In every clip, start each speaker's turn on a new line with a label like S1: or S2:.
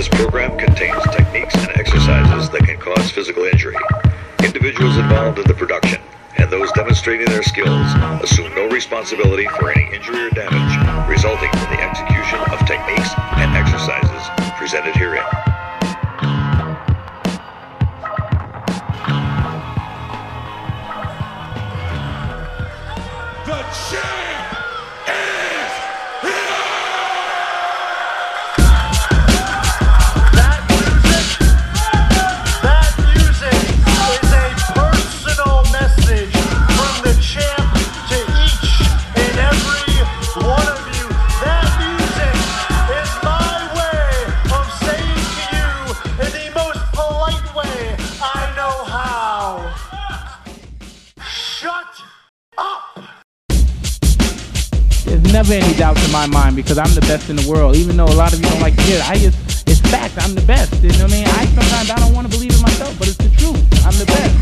S1: This program contains techniques and exercises that can cause physical injury. Individuals involved in the production and those demonstrating their skills assume no responsibility for any injury or damage resulting from the execution of techniques and exercises presented herein.
S2: Never any doubts in my mind because I'm the best in the world. Even though a lot of you don't like to hear it, I just it's fact. I'm the best. You know what I mean? I sometimes I don't want to believe it myself, but it's the truth. I'm the best.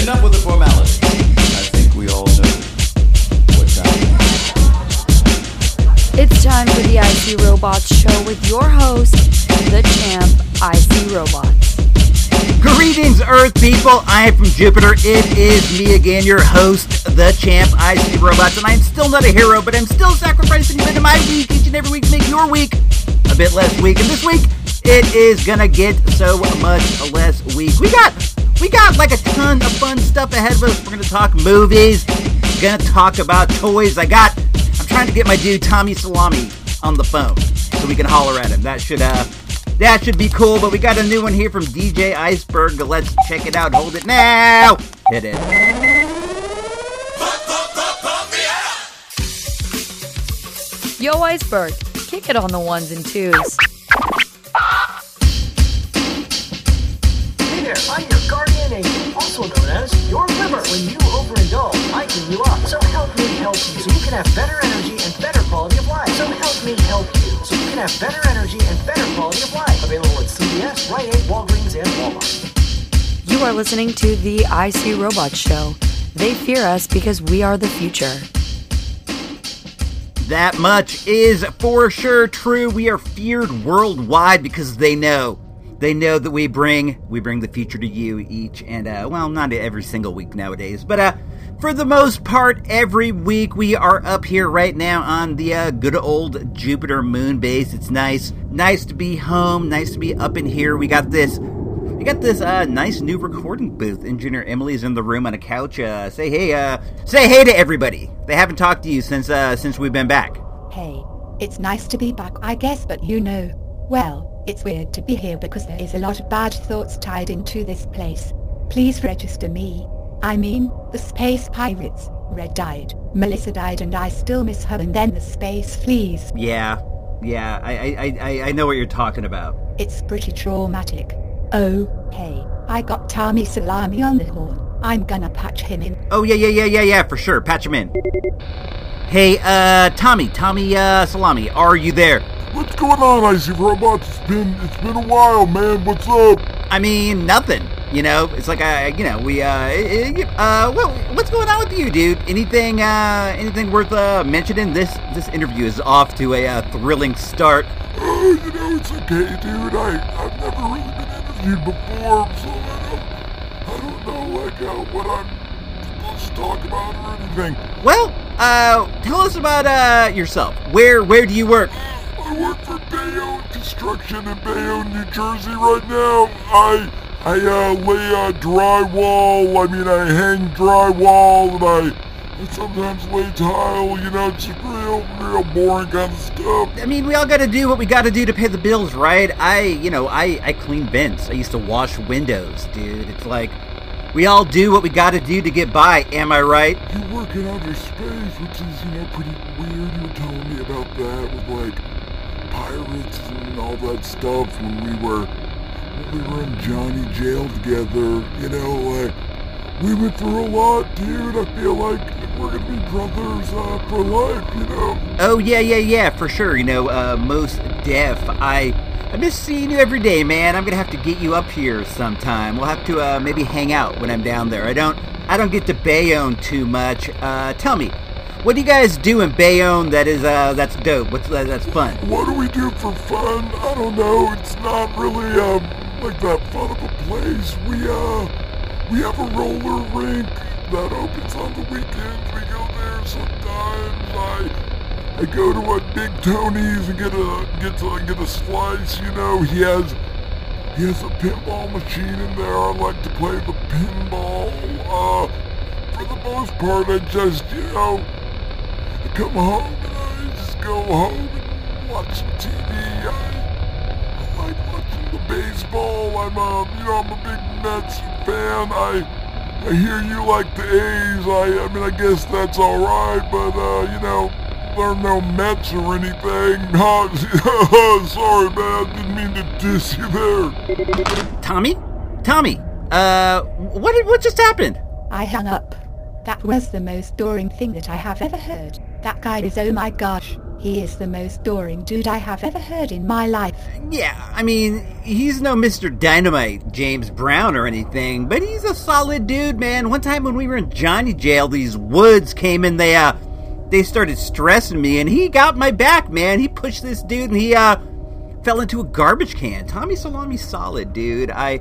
S3: Enough with the formality. I think we all know what time it is.
S4: It's time for the IC Robots show with your host, the champ, IC Robots.
S5: Greetings, Earth people. I am from Jupiter. It is me again, your host, the champ, IC Robots, and I'm still not a hero, but I'm still sacrificing a bit of my week each and every week to make your week a bit less weak. And this week, it is gonna get so much less weak. We got, we got like a ton of fun stuff ahead of us. We're gonna talk movies, gonna talk about toys. I got, I'm trying to get my dude Tommy Salami on the phone so we can holler at him. That should, uh, that should be cool, but we got a new one here from DJ Iceberg. Let's check it out. Hold it now. Hit it.
S4: Yo, Iceberg, kick it on the ones and twos.
S6: Hey there, I'm your guardian angel, also known as your liver. When you overindulge, I give you up. So help me help you, so you can have better energy better have better energy and better quality of life. Available at CVS, Rite Aid, Walgreens, and Walmart.
S4: You are listening to the IC Robots show. They fear us because we are the future.
S5: That much is for sure true. We are feared worldwide because they know. They know that we bring we bring the future to you each and uh well not every single week nowadays, but uh for the most part every week we are up here right now on the uh, good old Jupiter moon base. It's nice. Nice to be home, nice to be up in here. We got this we got this uh, nice new recording booth. Engineer Emily's in the room on a couch. Uh, say hey, uh, say hey to everybody. They haven't talked to you since uh, since we've been back.
S7: Hey, it's nice to be back, I guess, but you know, well, it's weird to be here because there is a lot of bad thoughts tied into this place. Please register me. I mean, the space pirates. Red died, Melissa died, and I still miss her, and then the space fleas.
S5: Yeah, yeah, I I, I, I know what you're talking about.
S7: It's pretty traumatic. Oh, hey, I got Tommy Salami on the horn. I'm gonna patch him in.
S5: Oh yeah, yeah, yeah, yeah, yeah, for sure. Patch him in. Hey, uh, Tommy, Tommy, uh, Salami, are you there?
S8: What's going on, Icy Robots? It's been it's been a while, man. What's up?
S5: I mean, nothing. You know, it's like I, you know, we, uh, eh, uh, what, what's going on with you, dude? Anything, uh, anything worth uh, mentioning? This this interview is off to a uh, thrilling start.
S8: Oh, you know, it's okay, dude. I I've never really been interviewed before, so I don't I don't know like uh, what I'm supposed to talk about or anything.
S5: Well, uh, tell us about uh yourself. Where where do you work?
S8: I work for Bayonne Construction in Bayonne, New Jersey right now. I I uh, lay uh, drywall. I mean, I hang drywall, and I, I sometimes lay tile. You know, just real, real boring kind of stuff.
S5: I mean, we all got to do what we got to do to pay the bills, right? I, you know, I I clean vents. I used to wash windows, dude. It's like we all do what we got to do to get by. Am I right?
S8: You work in outer space, which is, you know, pretty weird. You were telling me about that with like pirates and all that stuff when we were when we were in Johnny jail together. You know, like we went through a lot, dude. I feel like we're gonna be brothers uh, for life. You know.
S5: Oh yeah, yeah, yeah, for sure. You know, uh, most deaf. I I miss seeing you every day, man. I'm gonna have to get you up here sometime. We'll have to uh, maybe hang out when I'm down there. I don't I don't get to Bayonne too much. Uh, tell me, what do you guys do in Bayonne that is uh that's dope? What's uh, that's fun?
S8: What do we do for fun? I don't know. It's not really um like that fun of a place. We uh we have a roller rink that opens on the weekends. We go there sometimes. I I go to a Big Tony's and get a get to get a slice. You know, he has he has a pinball machine in there. I like to play the pinball. Uh, for the most part, I just you know come home and I just go home and watch some TV. I, I like watching the baseball. I'm a you know I'm a big Mets fan. I. I hear you like the A's. I, I mean, I guess that's all right, but uh, you know, there are no Mets or anything. Oh, sorry, man. Didn't mean to diss you there.
S5: Tommy? Tommy, uh, what did, what just happened?
S7: I hung up. That was the most boring thing that I have ever heard. That guy is oh my gosh. He is the most boring dude I have ever heard in my life.
S5: Yeah, I mean, he's no Mr. Dynamite, James Brown or anything, but he's a solid dude, man. One time when we were in Johnny jail, these woods came in, they, uh, they started stressing me and he got my back, man. He pushed this dude and he, uh, fell into a garbage can. Tommy Salami's solid, dude. I,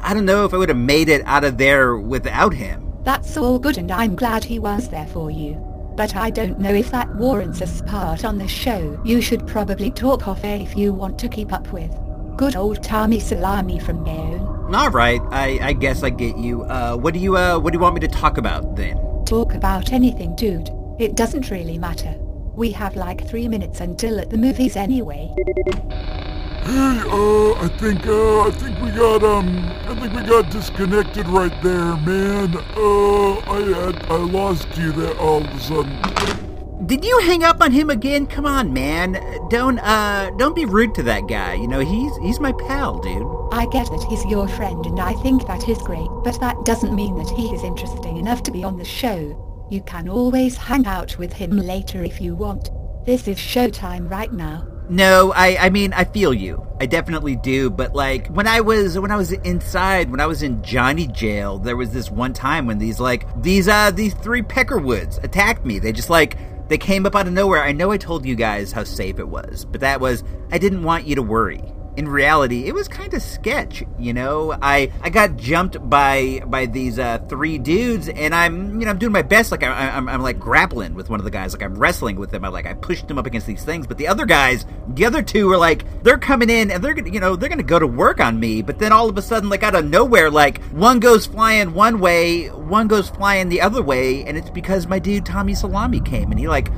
S5: I don't know if I would have made it out of there without him.
S7: That's all good and I'm glad he was there for you. But I don't know if that warrants a spot on the show. You should probably talk off if you want to keep up with. Good old Tommy Salami from Bayonne.
S5: All right, I, I guess I get you. Uh, what do you, uh, what do you want me to talk about then?
S7: Talk about anything, dude. It doesn't really matter. We have like three minutes until at the movies anyway.
S8: Hey, uh, I think, uh, I think we got, um, I think we got disconnected right there, man. Uh, I had, I lost you there all of a sudden.
S5: Did you hang up on him again? Come on, man. Don't uh don't be rude to that guy. You know, he's he's my pal, dude.
S7: I get that he's your friend and I think that is great, but that doesn't mean that he is interesting enough to be on the show. You can always hang out with him later if you want. This is showtime right now.
S5: No, I I mean I feel you. I definitely do, but like when I was when I was inside, when I was in Johnny jail, there was this one time when these like these uh these three peckerwoods attacked me. They just like they came up out of nowhere. I know I told you guys how safe it was, but that was I didn't want you to worry. In reality, it was kind of sketch, you know. I I got jumped by by these uh, three dudes, and I'm you know I'm doing my best. Like I, I'm I'm like grappling with one of the guys, like I'm wrestling with them. I like I pushed him up against these things, but the other guys, the other two are like they're coming in and they're gonna you know they're gonna go to work on me. But then all of a sudden, like out of nowhere, like one goes flying one way, one goes flying the other way, and it's because my dude Tommy Salami came and he like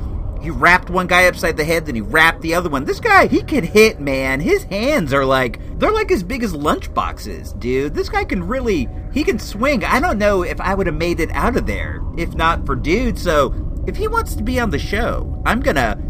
S5: he wrapped one guy upside the head, then he wrapped the other one. This guy, he can hit, man. His hands are like, they're like as big as lunch boxes, dude. This guy can really, he can swing. I don't know if I would have made it out of there if not for dude. So if he wants to be on the show, I'm gonna,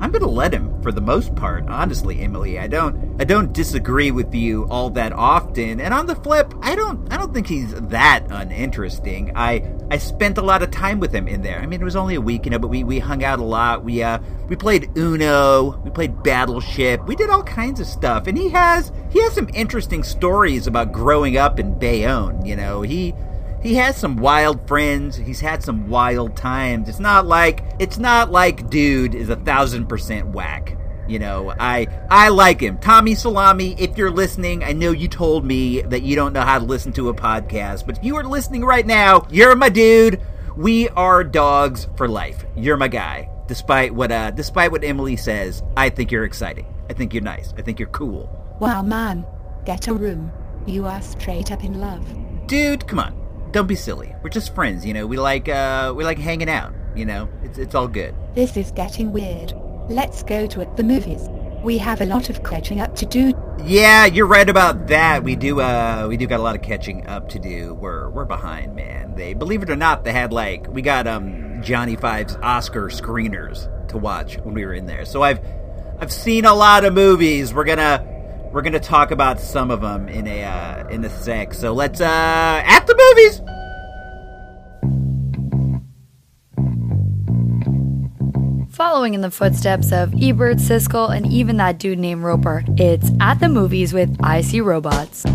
S5: I'm gonna let him for the most part. Honestly, Emily, I don't, I don't disagree with you all that often. And on the flip, I don't, I don't think he's that uninteresting. I, I spent a lot of time with him in there. I mean, it was only a week, you know, but we, we hung out a lot. We, uh, we played Uno, we played Battleship, we did all kinds of stuff. And he has, he has some interesting stories about growing up in Bayonne. You know, he, he has some wild friends. He's had some wild times. It's not like it's not like dude is a thousand percent whack. You know, I I like him. Tommy Salami, if you're listening, I know you told me that you don't know how to listen to a podcast, but if you are listening right now, you're my dude. We are dogs for life. You're my guy. Despite what uh despite what Emily says, I think you're exciting. I think you're nice. I think you're cool.
S7: Wow, man. Get a room. You are straight up in love.
S5: Dude, come on. Don't be silly. We're just friends, you know. We like uh we like hanging out, you know. It's it's all good.
S7: This is getting weird. Let's go to the movies. We have a lot of catching up to do.
S5: Yeah, you're right about that. We do uh we do got a lot of catching up to do. We're we're behind, man. They believe it or not, they had like we got um Johnny Five's Oscar screeners to watch when we were in there. So I've I've seen a lot of movies. We're gonna we're gonna talk about some of them in a uh, in a sec. So let's uh at the movies.
S4: Following in the footsteps of Ebert, Siskel, and even that dude named Roeper, it's At the Movies with IC Robots.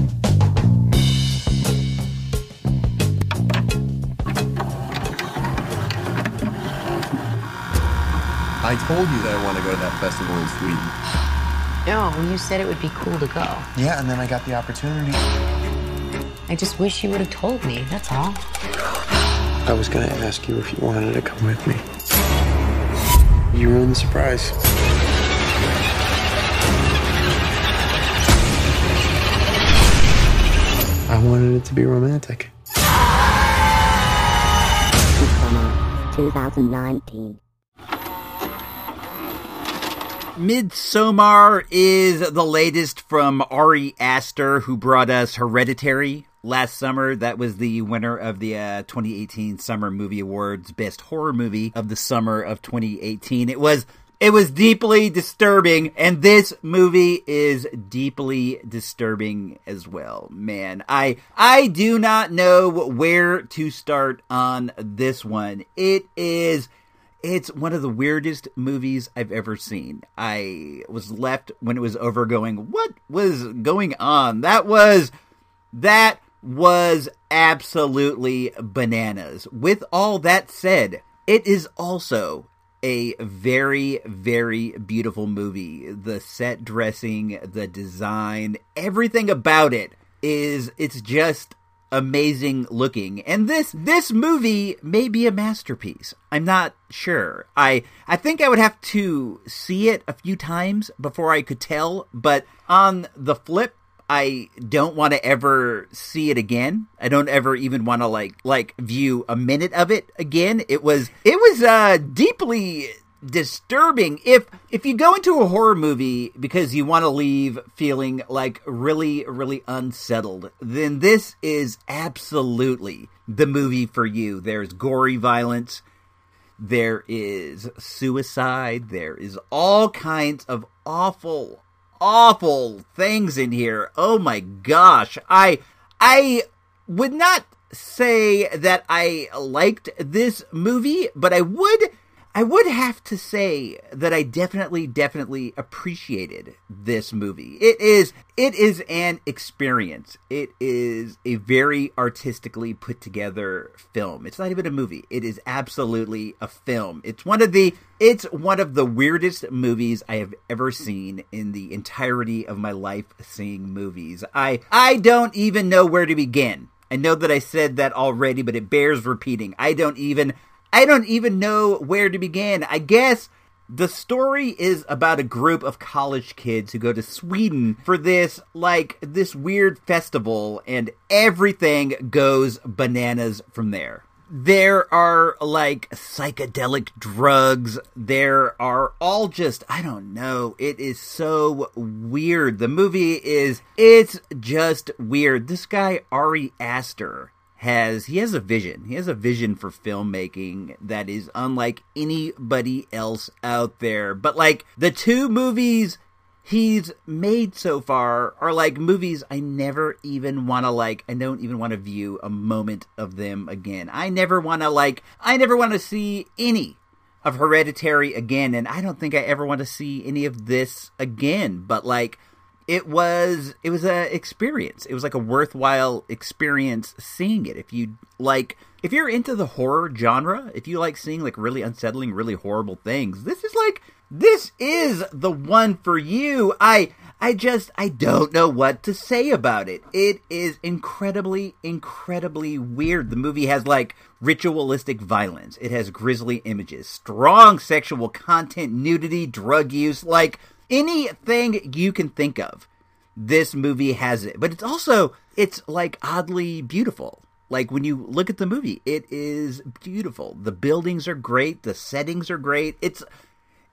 S9: I told you that I want to go to that festival in Sweden.
S10: No, you said it would be cool to go.
S9: Yeah, and then I got the opportunity.
S10: I just wish you would have told me, that's all.
S9: I was gonna ask you if you wanted to come with me. You ruined the surprise. I wanted it to be romantic.
S11: 2019.
S5: Midsommar is the latest from Ari Aster, who brought us Hereditary last summer. That was the winner of the uh, 2018 Summer Movie Awards Best Horror Movie of the summer of 2018. It was it was deeply disturbing, and this movie is deeply disturbing as well. Man, I I do not know where to start on this one. It is it's one of the weirdest movies I've ever seen. I was left when it was over going, what was going on? That was that was absolutely bananas. With all that said, it is also a very, very beautiful movie. The set dressing, the design, everything about it is it's just amazing looking. And this this movie may be a masterpiece. I'm not sure. I I think I would have to see it a few times before I could tell, but on the flip I don't want to ever see it again. I don't ever even want to like like view a minute of it again. It was it was uh deeply disturbing. If if you go into a horror movie because you want to leave feeling like really really unsettled then this is absolutely the movie for you. There's gory violence. There is suicide. There is all kinds of awful awful things in here. Oh my gosh. I i would not say that i liked this movie but i would I would have to say that I definitely, definitely appreciated this movie. It is, it is an experience. It is a very artistically put together film. It's not even a movie. It is absolutely a film. It's one of the, it's one of the weirdest movies I have ever seen in the entirety of my life seeing movies. I, I don't even know where to begin. I know that I said that already, but it bears repeating. I don't even I don't even know where to begin. I guess the story is about a group of college kids who go to Sweden for this, like, this weird festival, and everything goes bananas from there. There are, like, psychedelic drugs. There are all just, I don't know. It is so weird. The movie is, it's just weird. This guy, Ari Aster, has he has a vision. He has a vision for filmmaking that is unlike anybody else out there. But like the two movies he's made so far are like movies I never even want to like I don't even want to view a moment of them again. I never want to like I never want to see any of Hereditary again and I don't think I ever want to see any of this again. But like it was it was a experience. It was like a worthwhile experience seeing it. If you like if you're into the horror genre, if you like seeing like really unsettling, really horrible things, this is like this is the one for you. I I just I don't know what to say about it. It is incredibly incredibly weird. The movie has like ritualistic violence. It has grisly images, strong sexual content, nudity, drug use, like anything you can think of this movie has it. But it's also it's like oddly beautiful. Like when you look at the movie it is beautiful. The buildings are great. The settings are great. It's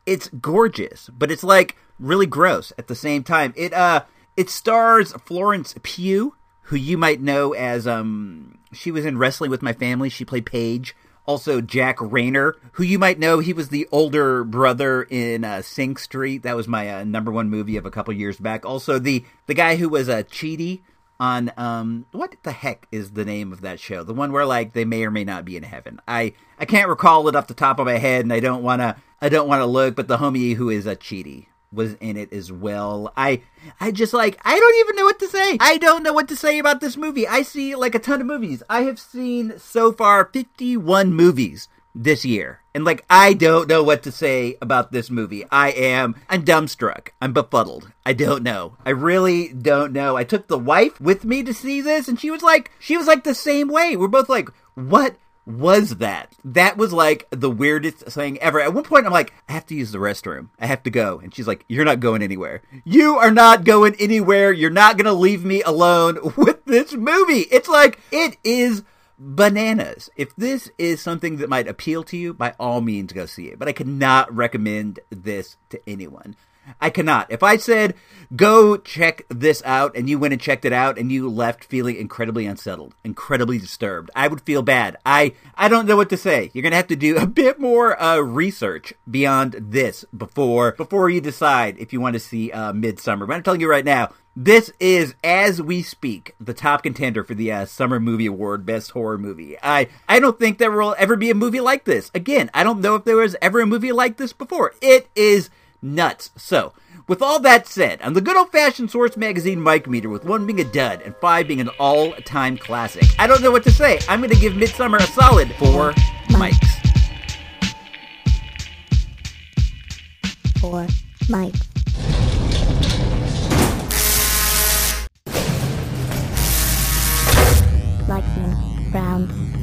S5: it's gorgeous but it's like really gross at the same time. It uh it stars florence pugh who you might know as um she was in wrestling with my family. She played paige also Jack Reynor, who you might know. He was the older brother in uh, Sing Street. That was my uh, number one movie of a couple years back. Also, the the guy who was a uh, Chidi on um what the heck is the name of that show? The one where like they may or may not be in heaven. I I can't recall it off the top of my head, and I don't wanna I don't wanna look. But the homie who is a Chidi was in it as well. I I just like I don't even know what to say. I don't know what to say about this movie. I see like a ton of movies. I have seen so far 51 movies this year. And like I don't know what to say about this movie. I am I'm dumbstruck. I'm befuddled. I don't know. I really don't know. I took the wife with me to see this and she was like she was like the same way. We're both like, "What was that? That was like the weirdest thing ever. At one point, I'm like, I have to use the restroom. I have to go. And she's like, You're not going anywhere. You are not going anywhere. You're not going to leave me alone with this movie. It's like, it is bananas. If this is something that might appeal to you, by all means go see it. But I cannot recommend this to anyone. I cannot. If I said, go check this out, and you went and checked it out, and you left feeling incredibly unsettled, incredibly disturbed, I would feel bad. I, I don't know what to say. You're going to have to do a bit more uh, research beyond this before, before you decide if you want to see uh, Midsommar. But I'm telling you right now, this is, as we speak, the top contender for the uh, Summer Movie Award Best Horror Movie. I, I don't think there will ever be a movie like this. Again, I don't know if there was ever a movie like this before. It is nuts. So, with all that said, on the good old fashioned Source Magazine mic meter, with one being a dud and five being an all time classic, I don't know what to say. I'm going to give Midsommar a solid four mics.
S11: Four mics. Lightning round.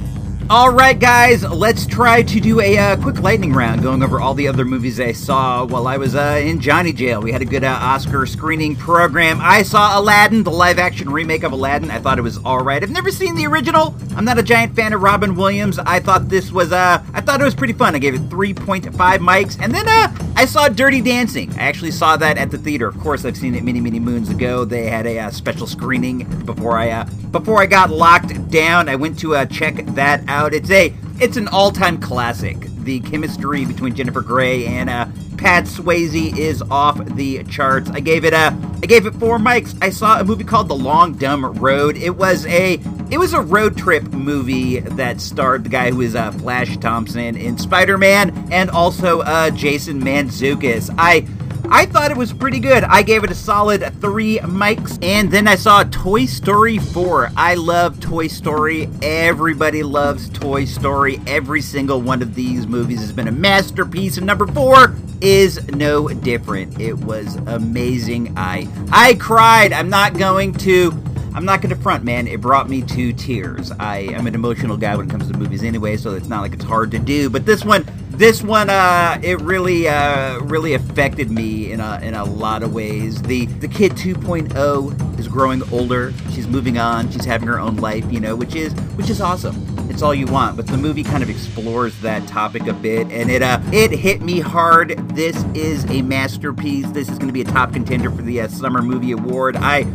S5: All right, guys, let's try to do a uh, quick lightning round, going over all the other movies I saw while I was uh, in Johnny Jail. We had a good uh, Oscar screening program. I saw Aladdin, the live action remake of Aladdin. I thought it was all right. I've never seen the original. I'm not a giant fan of Robin Williams. I thought this was, uh, I thought it was pretty fun. I gave it 3.5 mics. And then uh, I saw Dirty Dancing. I actually saw that at the theater. Of course, I've seen it many, many moons ago. They had a uh, special screening before I, uh, before I got locked down. I went to uh, check that out. It's a it's an all-time classic. The chemistry between Jennifer Grey and uh, Pat Swayze is off the charts. I gave it a I gave it four mics. I saw a movie called The Long Dumb Road. It was a it was a road trip movie that starred the guy who is uh, Flash Thompson in Spider-Man and also uh, Jason Mantzoukas. I I thought it was pretty good. I gave it a solid three mics. And then I saw Toy Story 4. I love Toy Story. Everybody loves Toy Story. Every single one of these movies has been a masterpiece. And number four is no different. It was amazing. I I cried. I'm not going to I'm not going to front, man. It brought me to tears. I am an emotional guy when it comes to movies anyway, so it's not like it's hard to do. But this one, this one, uh, it really, uh, really affected me in a in a lot of ways. The the kid 2.0 is growing older. She's moving on. She's having her own life, you know, which is which is awesome. It's all you want. But the movie kind of explores that topic a bit, and it uh, it hit me hard. This is a masterpiece. This is going to be a top contender for the uh, Summer Movie Award. I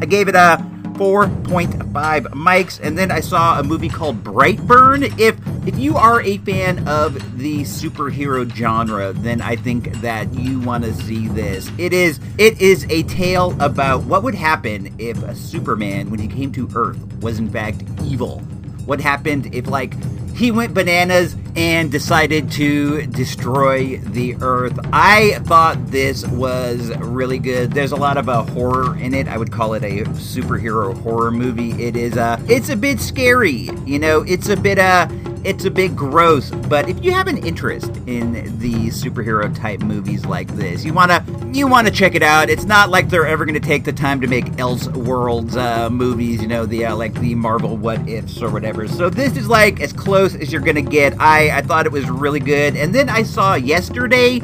S5: I gave it a 4.5 mics and then I saw a movie called Brightburn. If if you are a fan of the superhero genre, then I think that you want to see this. It is it is a tale about what would happen if a Superman when he came to Earth was in fact evil. What happened if like he went bananas and decided to destroy the earth. I thought this was really good. There's a lot of uh, horror in it. I would call it a superhero horror movie. It is uh it's a bit scary, you know, it's a bit uh it's a bit gross, but if you have an interest in the superhero type movies like this, you wanna you wanna check it out. It's not like they're ever gonna take the time to make Elseworlds uh, movies, you know, the uh, like the Marvel What Ifs or whatever. So this is like as close as you're gonna get. I I thought it was really good, and then I saw yesterday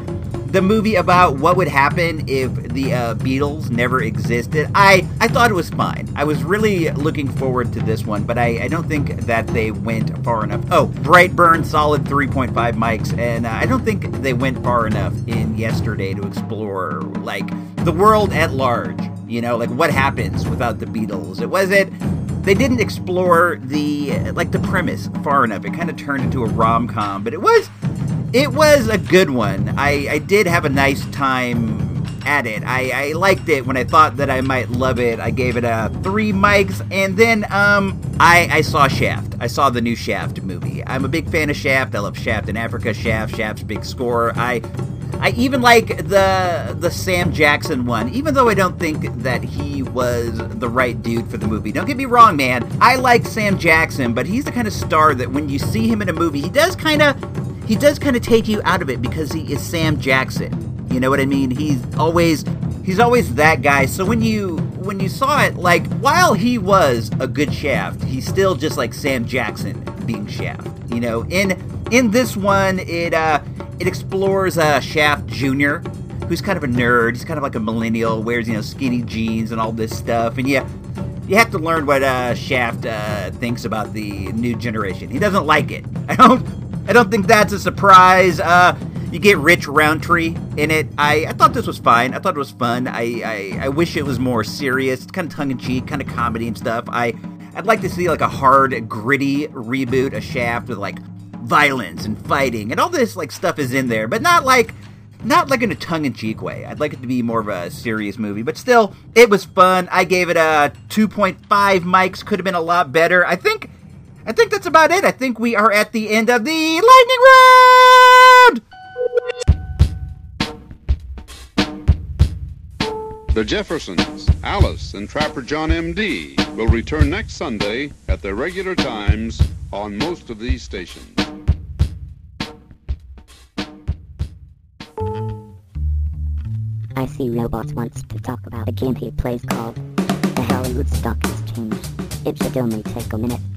S5: the movie about what would happen if the uh, Beatles never existed. I, I thought it was fine. I was really looking forward to this one, but I, I don't think that they went far enough. Oh, Brightburn, solid 3.5 mics, and uh, I don't think they went far enough in yesterday to explore, like, the world at large. You know, like what happens without the Beatles. It wasn't they didn't explore the like the premise far enough. It kind of turned into a rom com, but it was it was a good one. I, I did have a nice time at it. I, I liked it when I thought that I might love it. I gave it a three mics, and then um I, I saw Shaft. I saw the new Shaft movie. I'm a big fan of Shaft. I love Shaft in Africa. Shaft, Shaft's big score. I I I even like the the Sam Jackson one, even though I don't think that he was the right dude for the movie. Don't get me wrong, man. I like Sam Jackson, but he's the kind of star that when you see him in a movie, he does kind of he does kind of take you out of it because he is Sam Jackson. You know what I mean? He's always he's always that guy. So when you when you saw it, like while he was a good Shaft, he's still just like Sam Jackson being Shaft. You know, in in this one, it uh it explores uh, Shaft Jr., who's kind of a nerd. He's kind of like a millennial, wears you know skinny jeans and all this stuff, and yeah. You have to learn what uh, Shaft uh, thinks about the new generation. He doesn't like it. I don't. I don't think that's a surprise. Uh, you get Rich Roundtree in it. I, I thought this was fine. I thought it was fun. I, I, I wish it was more serious, kind of tongue in cheek, kind of comedy and stuff. I I'd like to see like a hard, gritty reboot of Shaft with like violence and fighting and all this like stuff is in there, but not like not like in a tongue-in-cheek way. I'd like it to be more of a serious movie, but still, it was fun. I gave it a 2.5 mics. Could have been a lot better. I think, I think that's about it. I think we are at the end of the lightning round.
S12: The Jeffersons, Alice, and Trapper John M.D. will return next Sunday at their regular times on most of these stations.
S11: I see Robots wants to talk about a game he plays called the Hollywood Stock Exchange. It should only take a minute.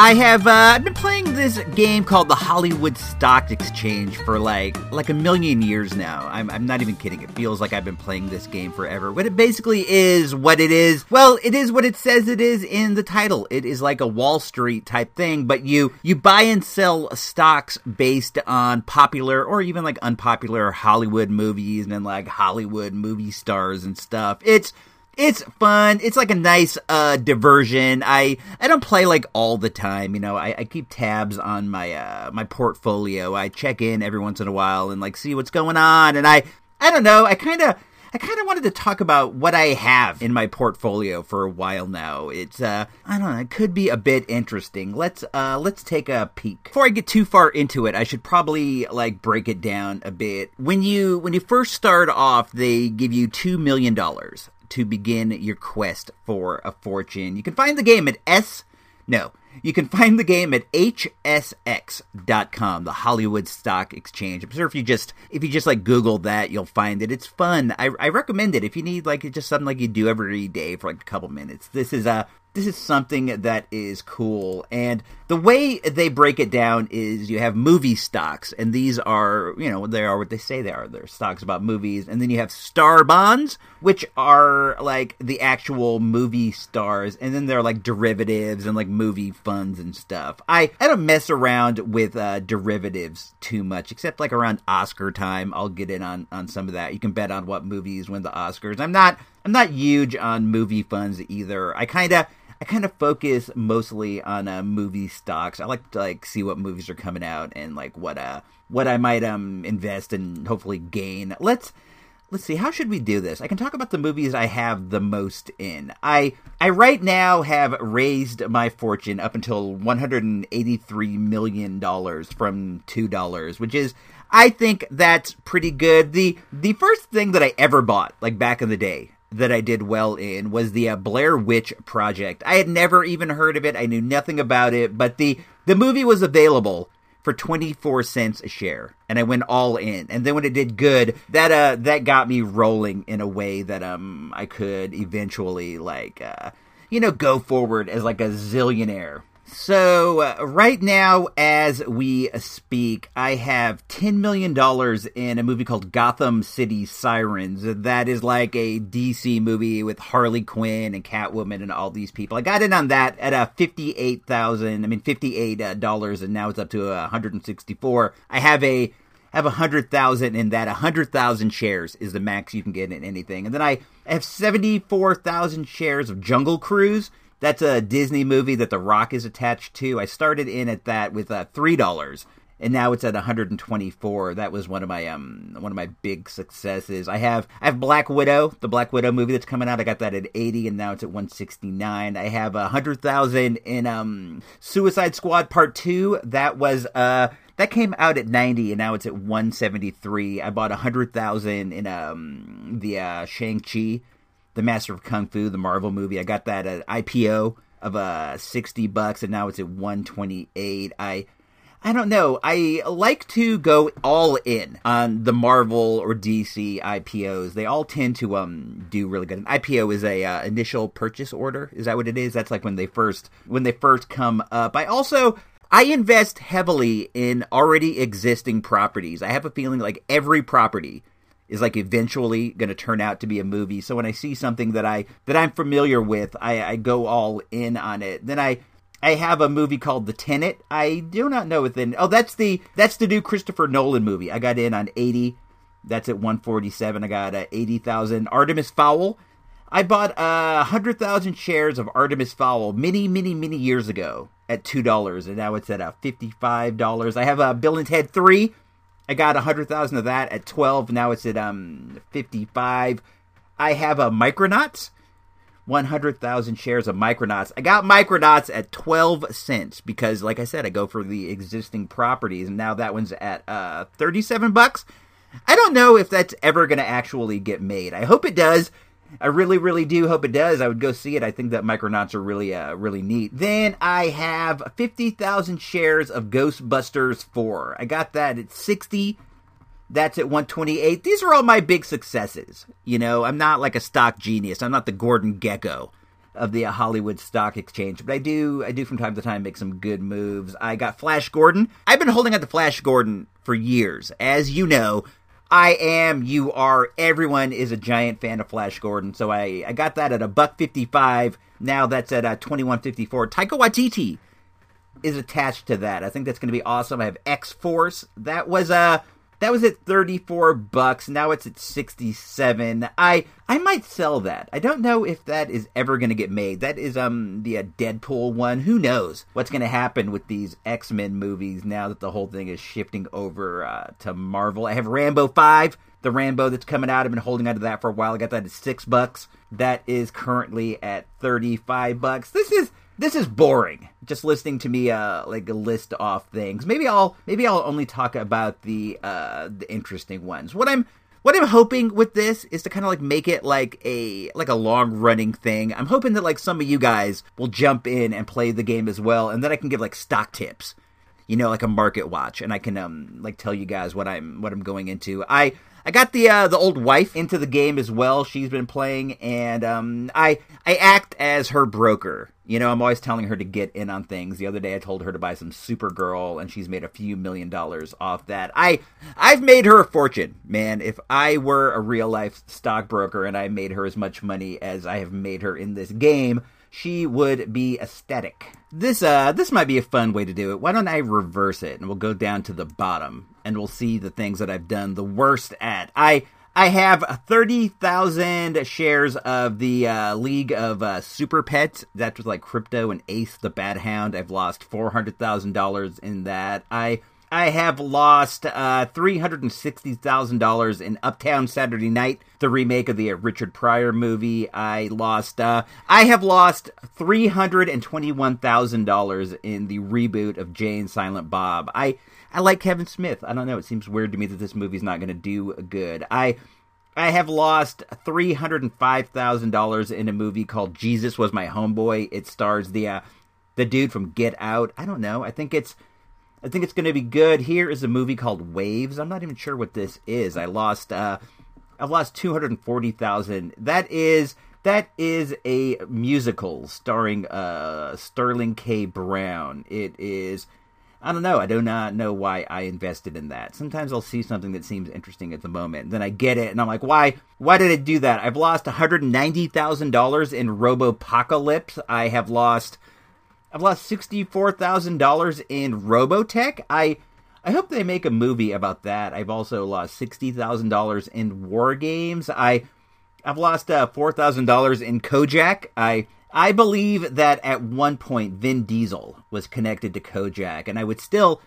S5: I have uh, been playing this game called the Hollywood Stock Exchange for like like a million years now. I'm, I'm not even kidding. It feels like I've been playing this game forever. What it basically is, what it is, well, it is what it says it is in the title. It is like a Wall Street type thing, but you you buy and sell stocks based on popular or even like unpopular Hollywood movies and then like Hollywood movie stars and stuff. It's it's fun. It's like a nice uh, diversion. I I don't play like all the time. You know, I, I keep tabs on my uh, my portfolio. I check in every once in a while and like see what's going on. And I I don't know. I kind of I kind of wanted to talk about what I have in my portfolio for a while now. It's uh I don't know, it could be a bit interesting. Let's uh let's take a peek. Before I get too far into it, I should probably like break it down a bit. When you when you first start off, they give you 2 million dollars to begin your quest for a fortune. You can find the game at S no, you can find the game at hsx.com, the Hollywood Stock Exchange. I'm sure if you just if you just like Google that, you'll find it. It's fun. I, I recommend it if you need like just something like you do every day for like a couple minutes. This is a this is something that is cool. And the way they break it down is you have movie stocks, and these are, you know, they are what they say they are. They're stocks about movies. And then you have star bonds, which are like the actual movie stars. And then there are like derivatives and like movie funds and stuff. I, I don't mess around with uh, derivatives too much, except like around Oscar time. I'll get in on, on some of that. You can bet on what movies win the Oscars. I'm not I'm not huge on movie funds either. I kind of I kind of focus mostly on uh, movie stocks. I like to like see what movies are coming out and like what uh what I might um invest and hopefully gain. Let's let's see how should we do this. I can talk about the movies I have the most in. I I right now have raised my fortune up until 183 million dollars from $2, which is I think that's pretty good. The the first thing that I ever bought like back in the day that I did well in was the uh, Blair Witch Project. I had never even heard of it. I knew nothing about it, but the the movie was available for 24 cents a share and I went all in. And then when it did good, that uh that got me rolling in a way that um I could eventually like uh you know go forward as like a zillionaire. So, uh, right now, as we speak, I have $10 million in a movie called Gotham City Sirens. That is like a DC movie with Harley Quinn and Catwoman and all these people. I got in on that at a uh, 58000 I mean, $58, and now it's up to 164 I have a have a hundred thousand in that. A hundred thousand shares is the max you can get in anything. And then I have seventy four thousand shares of Jungle Cruise. That's a Disney movie that The Rock is attached to. I started in at that with uh, three dollars, and now it's at 124. That was one of my um one of my big successes. I have I have Black Widow, the Black Widow movie that's coming out. I got that at 80, and now it's at 169. I have a hundred thousand in um Suicide Squad Part Two. That was uh that came out at 90 and now it's at 173. I bought 100,000 in um the uh Shang-Chi, the Master of Kung Fu, the Marvel movie. I got that at IPO of uh 60 bucks and now it's at 128. I I don't know. I like to go all in on the Marvel or DC IPOs. They all tend to um do really good. An IPO is a uh, initial purchase order. Is that what it is? That's like when they first when they first come up. I also I invest heavily in already existing properties. I have a feeling like every property is like eventually going to turn out to be a movie. So when I see something that I that I'm familiar with, I, I go all in on it. Then I I have a movie called The Tenet. I do not know within. Oh, that's the that's the new Christopher Nolan movie. I got in on eighty. That's at one forty seven. I got uh, eighty thousand. Artemis Fowl. I bought a uh, hundred thousand shares of Artemis Fowl many, many, many years ago at two dollars, and now it's at uh, fifty five dollars. I have a uh, Bill and Ted three. I got a hundred thousand of that at twelve. Now it's at um fifty five. I have a Micronauts. 100,000 shares of Micronauts. I got Micronauts at 12 cents because like I said I go for the existing properties and now that one's at uh 37 bucks. I don't know if that's ever going to actually get made. I hope it does. I really really do hope it does. I would go see it. I think that Micronauts are really uh really neat. Then I have 50,000 shares of Ghostbusters 4. I got that at 60 that's at 128. These are all my big successes. You know, I'm not like a stock genius. I'm not the Gordon Gekko of the Hollywood Stock Exchange, but I do I do from time to time make some good moves. I got Flash Gordon. I've been holding out the Flash Gordon for years. As you know, I am, you are, everyone is a giant fan of Flash Gordon. So I, I got that at a buck 55. Now that's at a 2154. Taika Waititi is attached to that. I think that's going to be awesome. I have X Force. That was a uh, that was at 34 bucks. Now it's at 67. I I might sell that. I don't know if that is ever going to get made. That is um the uh, Deadpool one. Who knows what's going to happen with these X-Men movies now that the whole thing is shifting over uh, to Marvel. I have Rambo 5, the Rambo that's coming out. I've been holding onto that for a while. I got that at 6 bucks. That is currently at 35 bucks. This is this is boring. Just listening to me uh like a list off things. Maybe I'll maybe I'll only talk about the uh the interesting ones. What I'm what I'm hoping with this is to kind of like make it like a like a long running thing. I'm hoping that like some of you guys will jump in and play the game as well and then I can give like stock tips. You know, like a market watch and I can um like tell you guys what I'm what I'm going into. I I got the uh, the old wife into the game as well. She's been playing, and um, I I act as her broker. You know, I'm always telling her to get in on things. The other day, I told her to buy some Supergirl, and she's made a few million dollars off that. I I've made her a fortune, man. If I were a real life stockbroker and I made her as much money as I have made her in this game, she would be ecstatic. This uh this might be a fun way to do it. Why don't I reverse it and we'll go down to the bottom and we'll see the things that I've done the worst at. I I have 30,000 shares of the uh, League of uh, Super Pets. That's with like Crypto and Ace the Bat-Hound. I've lost $400,000 in that. I I have lost uh, $360,000 in Uptown Saturday Night, the remake of the uh, Richard Pryor movie. I lost, uh, I have lost $321,000 in the reboot of Jay and Silent Bob. I, I like Kevin Smith. I don't know. It seems weird to me that this movie's not going to do good. I, I have lost three hundred and five thousand dollars in a movie called Jesus Was My Homeboy. It stars the uh, the dude from Get Out. I don't know. I think it's I think it's going to be good. Here is a movie called Waves. I'm not even sure what this is. I lost uh I've lost 240,000. That is that is a musical starring uh Sterling K Brown. It is I don't know. I do not know why I invested in that. Sometimes I'll see something that seems interesting at the moment, then I get it, and I'm like, why? Why did I do that? I've lost 190 thousand dollars in Robopocalypse. I have lost, I've lost sixty four thousand dollars in Robotech. I, I hope they make a movie about that. I've also lost sixty thousand dollars in War Games. I, I've lost uh, four thousand dollars in Kojak. I. I believe that at one point Vin Diesel was connected to Kojak, and I would still,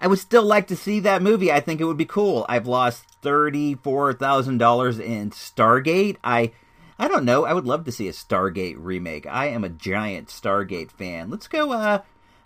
S5: I would still like to see that movie. I think it would be cool. I've lost thirty four thousand dollars in Stargate. I, I don't know. I would love to see a Stargate remake. I am a giant Stargate fan. Let's go. Uh,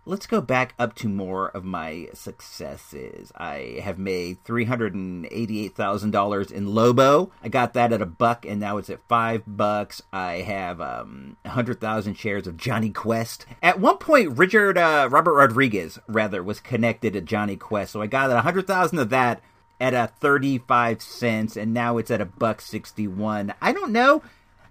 S5: let's go back up to more of my successes. I have made three hundred and eighty-eight thousand dollars in Lobo. I got that at a buck, and now it's at five bucks. I have um, hundred thousand shares of Jonny Quest. At one point, Richard uh, Robert Rodriguez rather was connected to Jonny Quest, so I got a hundred thousand of that at a 35 cents and now it's at a buck 61 i don't know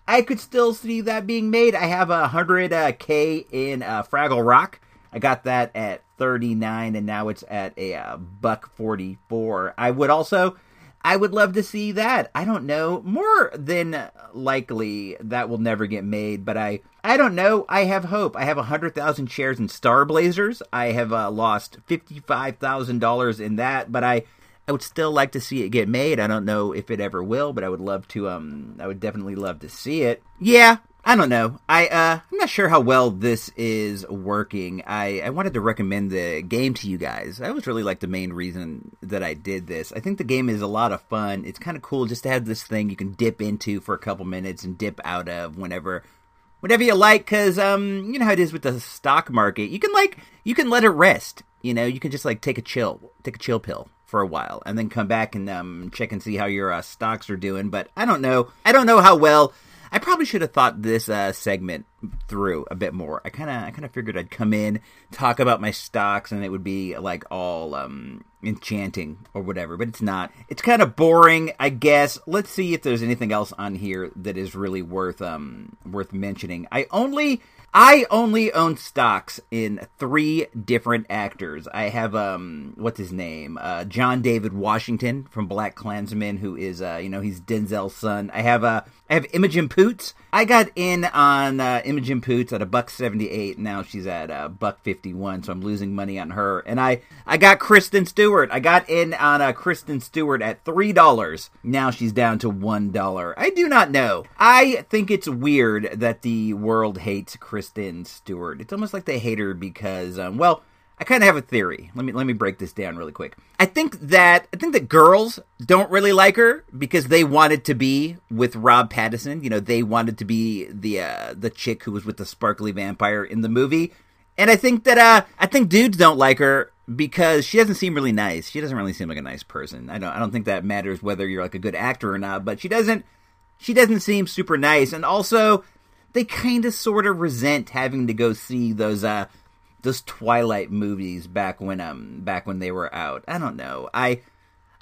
S5: i could still see that being made i have a 100k in uh, fraggle rock i got that at 39 and now it's at a uh, buck 44 i would also i would love to see that i don't know more than likely that will never get made but i i don't know i have hope i have 100000 shares in star blazers i have uh, lost $55000 in that but i I would still like to see it get made. I don't know if it ever will, but I would love to. Um, I would definitely love to see it. Yeah, I don't know. I uh, I'm not sure how well this is working. I I wanted to recommend the game to you guys. That was really like the main reason that I did this. I think the game is a lot of fun. It's kind of cool just to have this thing you can dip into for a couple minutes and dip out of whenever whatever you like because um you know how it is with the stock market you can like you can let it rest you know you can just like take a chill take a chill pill for a while and then come back and um, check and see how your uh, stocks are doing. But I don't know. I don't know how well. I probably should have thought this uh, segment through a bit more. I kind of, I kind of figured I'd come in, talk about my stocks, and it would be like all um, enchanting or whatever. But it's not. It's kind of boring, I guess. Let's see if there's anything else on here that is really worth um, worth mentioning. I only I only own stocks in three different actors. I have um, what's his name? Uh, John David Washington from BlacKkKlansman, who is uh, you know, he's Denzel's son. I have uh, I have Imogen Poots. I got in on uh, Imogen Poots at a buck seventy eight. Now she's at a buck fifty one, so I'm losing money on her. And I I got Kristen Stewart. I got in on uh, Kristen Stewart at three dollars. Now she's down to one dollar. I do not know. I think it's weird that the world hates Kristen. Stewart. It's almost like they hate her because, um, well, I kind of have a theory. Let me let me break this down really quick. I think that I think that girls don't really like her because they wanted to be with Rob Pattinson. You know, they wanted to be the uh, the chick who was with the sparkly vampire in the movie. And I think that uh, I think dudes don't like her because she doesn't seem really nice. She doesn't really seem like a nice person. I don't I don't think that matters whether you're like a good actor or not. But she doesn't she doesn't seem super nice. And also they kind of sort of resent having to go see those uh those Twilight movies back when um back when they were out. I don't know. I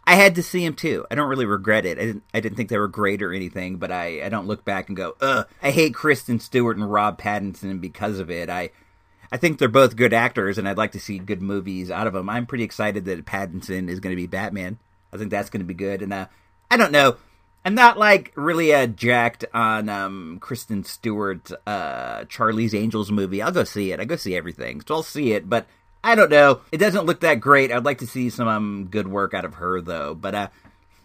S5: I had to see them too. I don't really regret it. I didn't I didn't think they were great or anything, but I I don't look back and go, "Ugh, I hate Kristen Stewart and Rob Pattinson because of it." I I think they're both good actors and I'd like to see good movies out of them. I'm pretty excited that Pattinson is going to be Batman. I think that's going to be good and uh I don't know. I'm not like really uh, jacked on um, Kristen Stewart, uh, Charlie's Angels movie. I'll go see it. I go see everything, so I'll see it. But I don't know. It doesn't look that great. I'd like to see some um, good work out of her though. But uh,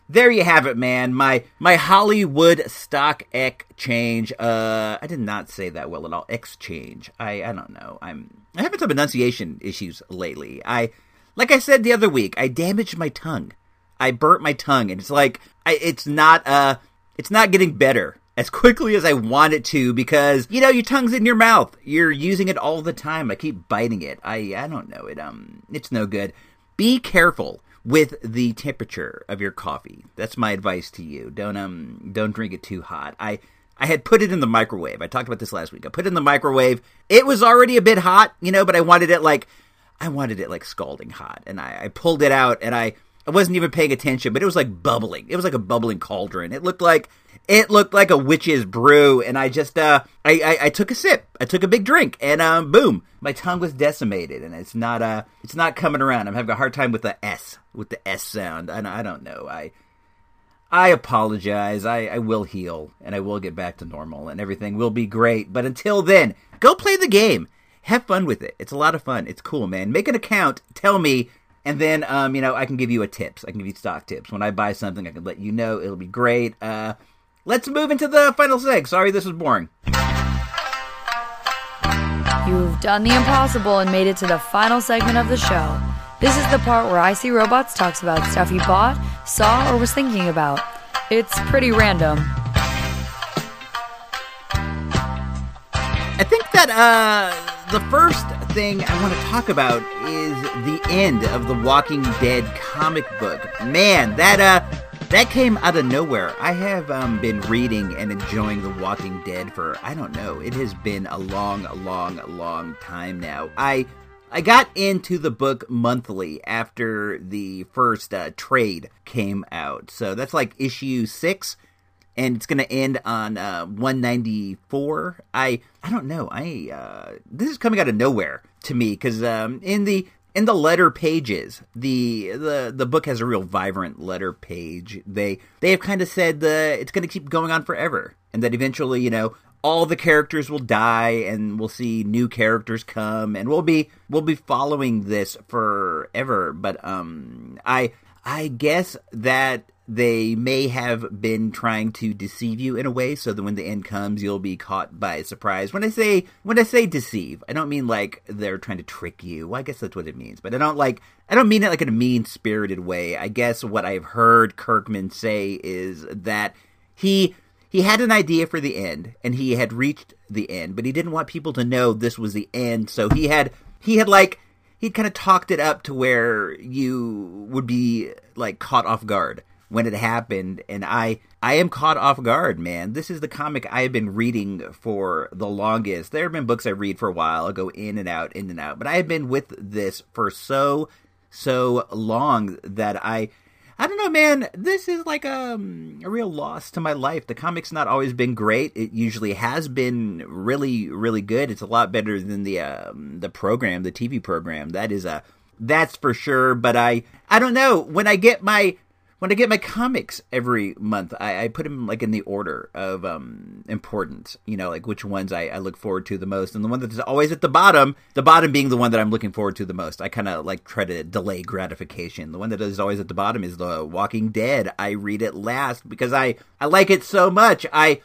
S5: there you have it, man. My my Hollywood stock exchange. Uh, I did not say that well at all. Exchange. I I don't know. I'm I having some enunciation issues lately. I like I said the other week. I damaged my tongue. I burnt my tongue, and it's like I, it's not uh, it's not getting better as quickly as I want it to because you know your tongue's in your mouth. You're using it all the time. I keep biting it. I I don't know it. Um, it's no good. Be careful with the temperature of your coffee. That's my advice to you. Don't um don't drink it too hot. I I had put it in the microwave. I talked about this last week. I put it in the microwave. It was already a bit hot, you know, but I wanted it like I wanted it like scalding hot, and I, I pulled it out and I I wasn't even paying attention, but it was like bubbling. It was like a bubbling cauldron. It looked like it looked like a witch's brew, and I just uh, I, I, I took a sip. I took a big drink, and um, boom, my tongue was decimated, and it's not uh, it's not coming around. I'm having a hard time with the S, with the S sound. I, I don't know. I I apologize. I, I will heal, and I will get back to normal, and everything will be great. But until then, go play the game. Have fun with it. It's a lot of fun. It's cool, man. Make an account. Tell me and then, um, you know, I can give you a tips. I can give you stock tips. When I buy something, I can let you know. It'll be great. Uh, let's move into the final seg. Sorry, this was boring.
S4: You've done the impossible and made it to the final segment of the show. This is the part where I See Robots talks about stuff he bought, saw, or was thinking about. It's pretty random.
S5: I think that uh, the first thing I want to talk about is the end of the Walking Dead comic book. Man, that uh that came out of nowhere. I have um, been reading and enjoying The Walking Dead for I don't know. It has been a long, long, long time now. I I got into the book monthly after the first uh, trade came out, so that's like issue six, and it's going to end on uh, 194. I I don't know. I uh, this is coming out of nowhere to me because um, in the in the letter pages, the the the book has a real vibrant letter page. They they have kind of said the it's going to keep going on forever, and that eventually, you know, all the characters will die, and we'll see new characters come, and we'll be we'll be following this forever. But um, I I guess that they may have been trying to deceive you in a way so that when the end comes you'll be caught by surprise. When i say when i say deceive i don't mean like they're trying to trick you. Well i guess that's what it means but i don't like i don't mean it like in a mean spirited way. I guess what i've heard kirkman say is that he he had an idea for the end and he had reached the end but he didn't want people to know this was the end so he had he had like he kind of talked it up to where you would be like caught off guard when it happened and I I am caught off guard, man. This is the comic I have been reading for the longest. There have been books I read for a while, I go in and out, in and out, but I have been with this for so so long that I I don't know, man. This is like a, a real loss to my life. The comic's not always been great. It usually has been really, really good. It's a lot better than the um, the program, the TV program. That is a that's for sure. But I I don't know when I get my when I get my comics every month, I, I put them like in the order of um, importance. You know, like which ones I, I, look forward to the most, and the one that's always at the bottom, the bottom being the one that I'm looking forward to the most. I kind of like try to delay gratification. The one that is always at the bottom is The Walking Dead. I read it last because I I like it so much. I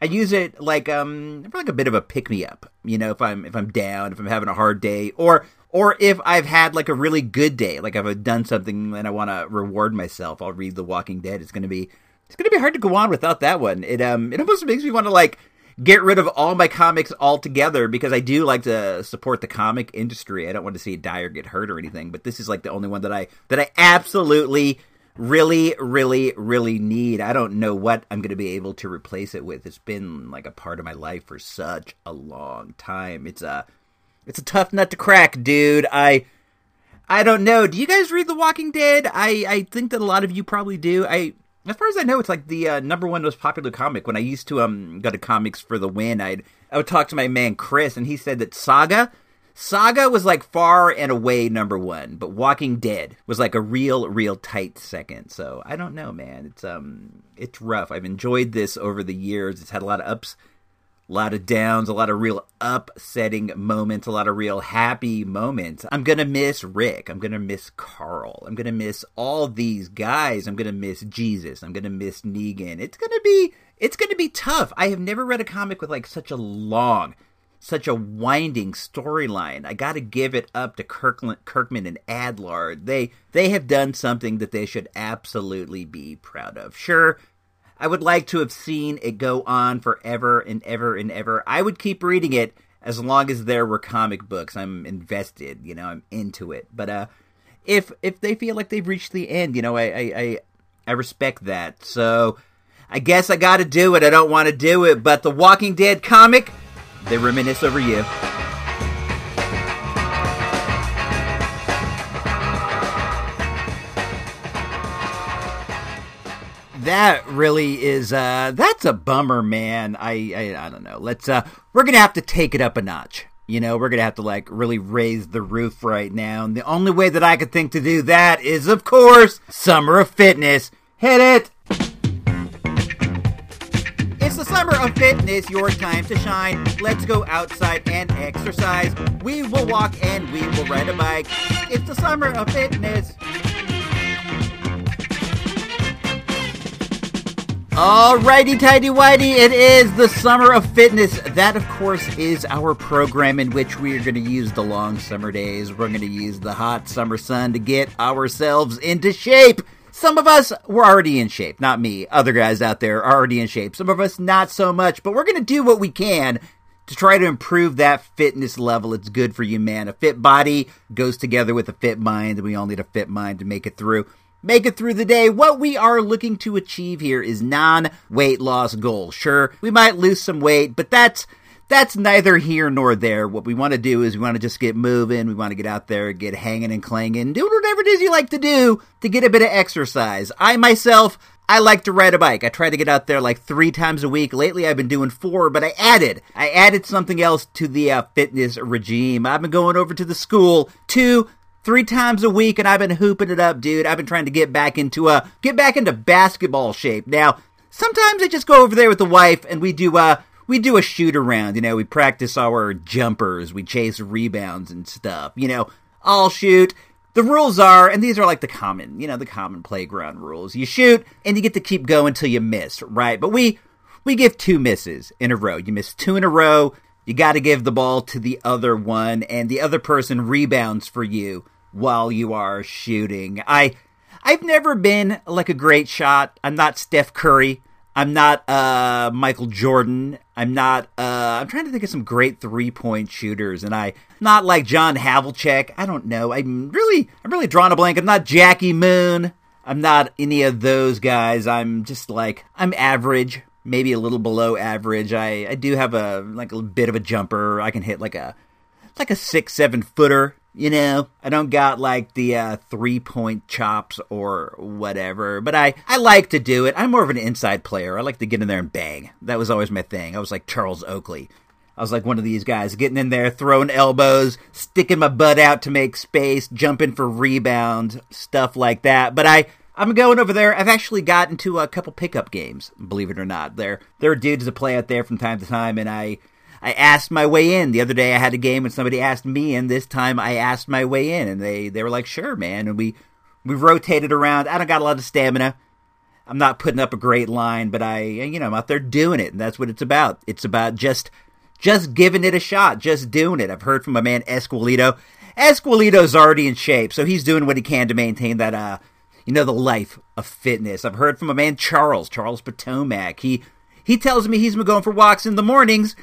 S5: I use it like um like a bit of a pick me up. You know, if I'm if I'm down, if I'm having a hard day, or or if I've had like a really good day, like I've done something and I want to reward myself, I'll read The Walking Dead. It's gonna be it's gonna be hard to go on without that one. It um it almost makes me want to like get rid of all my comics altogether because I do like to support the comic industry. I don't want to see it die or get hurt or anything, but this is like the only one that I that I absolutely really really really need. I don't know what I'm going to be able to replace it with. It's been like a part of my life for such a long time. It's a it's a tough nut to crack, dude. I I don't know. Do you guys read The Walking Dead? I I think that a lot of you probably do. I as far as I know, it's like the uh, number one most popular comic. When I used to um go to comics for the win, I'd I would talk to my man Chris, and he said that Saga Saga was like far and away number one, but Walking Dead was like a real, real tight second. So I don't know, man. It's um, it's rough. I've enjoyed this over the years. It's had a lot of ups, a lot of downs, a lot of real upsetting moments, a lot of real happy moments. I'm gonna miss Rick. I'm gonna miss Carl. I'm gonna miss all these guys. I'm gonna miss Jesus. I'm gonna miss Negan. It's gonna be it's gonna be tough. I have never read a comic with like such a long such a winding storyline. I got to give it up to Kirkland, Kirkman and Adlard. They they have done something that they should absolutely be proud of. Sure, I would like to have seen it go on forever and ever and ever. I would keep reading it as long as there were comic books. I'm invested, you know, I'm into it. But uh if if they feel like they've reached the end, you know, I I I, I respect that. So I guess I got to do it. I don't want to do it, but the Walking Dead comic they reminisce over you. That really is uh that's a bummer, man. I I, I don't know. Let's uh we're to have to take it up a notch. You know, we're to have to like really raise the roof right now. And the only way that I could think to do that is of course Summer of Fitness. Hit it. It's the summer of fitness, your time to shine. Let's go outside and exercise. We will walk and we will ride a bike. It's the summer of fitness. Alrighty, tidy whitey, it is the summer of fitness. That, of course, is our program in which we are going to use the long summer days. We're going to use the hot summer sun to get ourselves into shape. Some of us were already in shape, not me. Other guys out there are already in shape. Some of us not so much, but we're going to do what we can to try to improve that fitness level. It's good for you, man. A fit body goes together with a fit mind, and we all need a fit mind to make it through. Make it through the day. What we are looking to achieve here is non weight loss goals. Sure, we might lose some weight, but that's that's neither here nor there. What we want to do is we want to just get moving. We want to get out there, get hanging and clanging, doing whatever it is you like to do to get a bit of exercise. I myself, I like to ride a bike. I try to get out there like three times a week. Lately, I've been doing four, but I added, I added something else to the uh, fitness regime. I've been going over to the school two, three times a week, and I've been hooping it up, dude. I've been trying to get back into uh, get back into basketball shape. Now, sometimes I just go over there with the wife and we do uh we do a shoot around, you know, we practice our jumpers, we chase rebounds and stuff, you know, I'll shoot. The rules are, and these are like the common, you know, the common playground rules. You shoot and you get to keep going until you miss, right? But we we give two misses in a row. You miss two in a row, you got to give the ball to the other one and the other person rebounds for you while you are shooting. I I've never been like a great shot. I'm not Steph Curry. I'm not uh, Michael Jordan. I'm not. Uh, I'm trying to think of some great three point shooters, and I not like John Havlicek. I don't know. I'm really, I'm really drawn a blank. I'm not Jackie Moon. I'm not any of those guys. I'm just like I'm average, maybe a little below average. I I do have a like a bit of a jumper. I can hit like a like a six seven footer you know, I don't got like the uh, three point chops or whatever, but I, I like to do it. I'm more of an inside player. I like to get in there and bang. That was always my thing. I was like Charles Oakley. I was like one of these guys getting in there, throwing elbows, sticking my butt out to make space, jumping for rebounds, stuff like that. But I, I'm going over there. I've actually gotten to a couple pickup games, believe it or not. There, there are dudes that play out there from time to time, and I, I asked my way in. The other day I had a game and somebody asked me, and this time I asked my way in, and they they were like, "Sure, man." And we we rotated around. I don't got a lot of stamina. I'm not putting up a great line, but I you know I'm out there doing it, and that's what it's about. It's about just just giving it a shot, just doing it. I've heard from my man Esquilito. Esquilito's already in shape, so he's doing what he can to maintain that uh you know the life of fitness. I've heard from a man Charles, Charles Potomac. He he tells me he's been going for walks in the mornings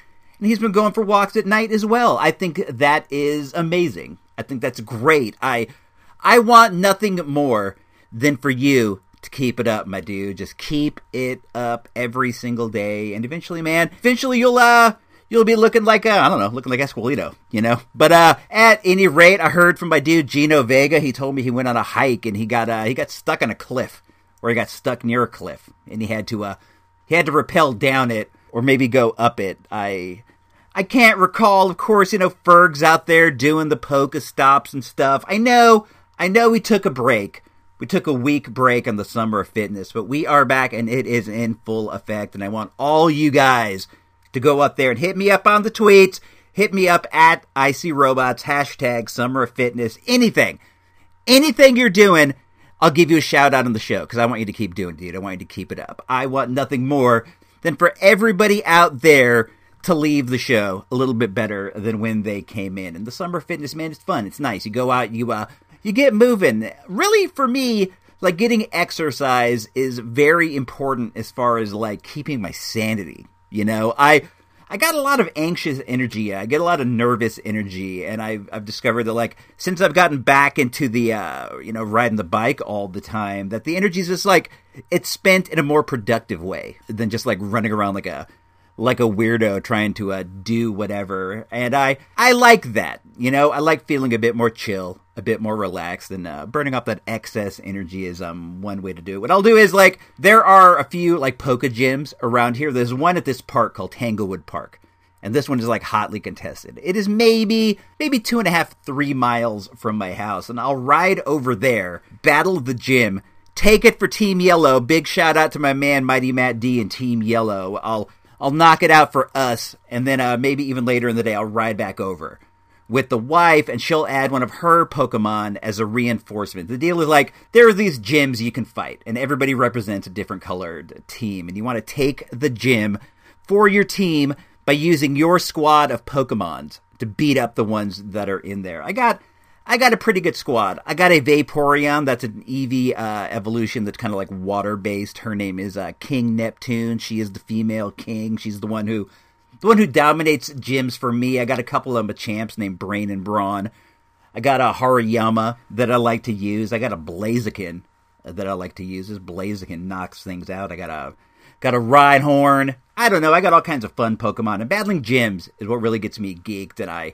S5: and he's been going for walks at night as well. I think that is amazing. I think that's great. I I want nothing more than for you to keep it up, my dude. Just keep it up every single day, and eventually, man, eventually you'll uh you'll be looking like uh, I don't know, looking like Esquilito, you know. But uh, at any rate, I heard from my dude Gino Vega. He told me he went on a hike and he got uh, he got stuck on a cliff, or he got stuck near a cliff, and he had to uh he had to rappel down it or maybe go up it. I I can't recall. Of course, you know Ferg's out there doing the PokéStops and stuff. I know. I know we took a break. We took a week break on the summer of fitness, but we are back and it is in full effect. And I want all you guys to go up there and hit me up on the tweets. Hit me up at IC Robots, hashtag summer of fitness, anything. Anything you're doing, I'll give you a shout out on the show because I want you to keep doing it, dude. I want you to keep it up. I want nothing more than for everybody out there to leave the show a little bit better than when they came in. And the summer fitness, man, it's fun. It's nice. You go out, you uh, you get moving. Really, for me, like getting exercise is very important as far as like keeping my sanity. You know, I I got a lot of anxious energy. I get a lot of nervous energy, and I've I've discovered that like since I've gotten back into the uh, you know riding the bike all the time, that the energy is just like it's spent in a more productive way than just like running around like a like a weirdo trying to uh, do whatever. And I, I like that. You know, I like feeling a bit more chill, a bit more relaxed, and uh, burning off that excess energy is um one way to do it. What I'll do is like there are a few like Poké gyms around here. There's one at this park called Tanglewood Park. And this one is like hotly contested. It is maybe maybe two and a half, three miles from my house, and I'll ride over there, battle the gym, take it for Team Yellow. Big shout out to my man Mighty Matt D and Team Yellow. I'll I'll knock it out for us, and then uh, maybe even later in the day I'll ride back over with the wife, and she'll add one of her Pokemon as a reinforcement. The deal is like there are these gyms you can fight, and everybody represents a different colored team, and you want to take the gym for your team by using your squad of Pokemons to beat up the ones that are in there. I got I got a pretty good squad. I got a Vaporeon that's an Eevee uh, evolution that's kind of like water based. Her name is uh, King Neptune. She is the female king. She's the one who the one who dominates gyms for me. I got a couple of champs named Brain and Brawn. I got a Hariyama that I like to use. I got a Blaziken that I like to use. This Blaziken knocks things out. I got a got a Rhyhorn. I don't know. I got all kinds of fun Pokemon. And battling gyms is what really gets me geeked. And I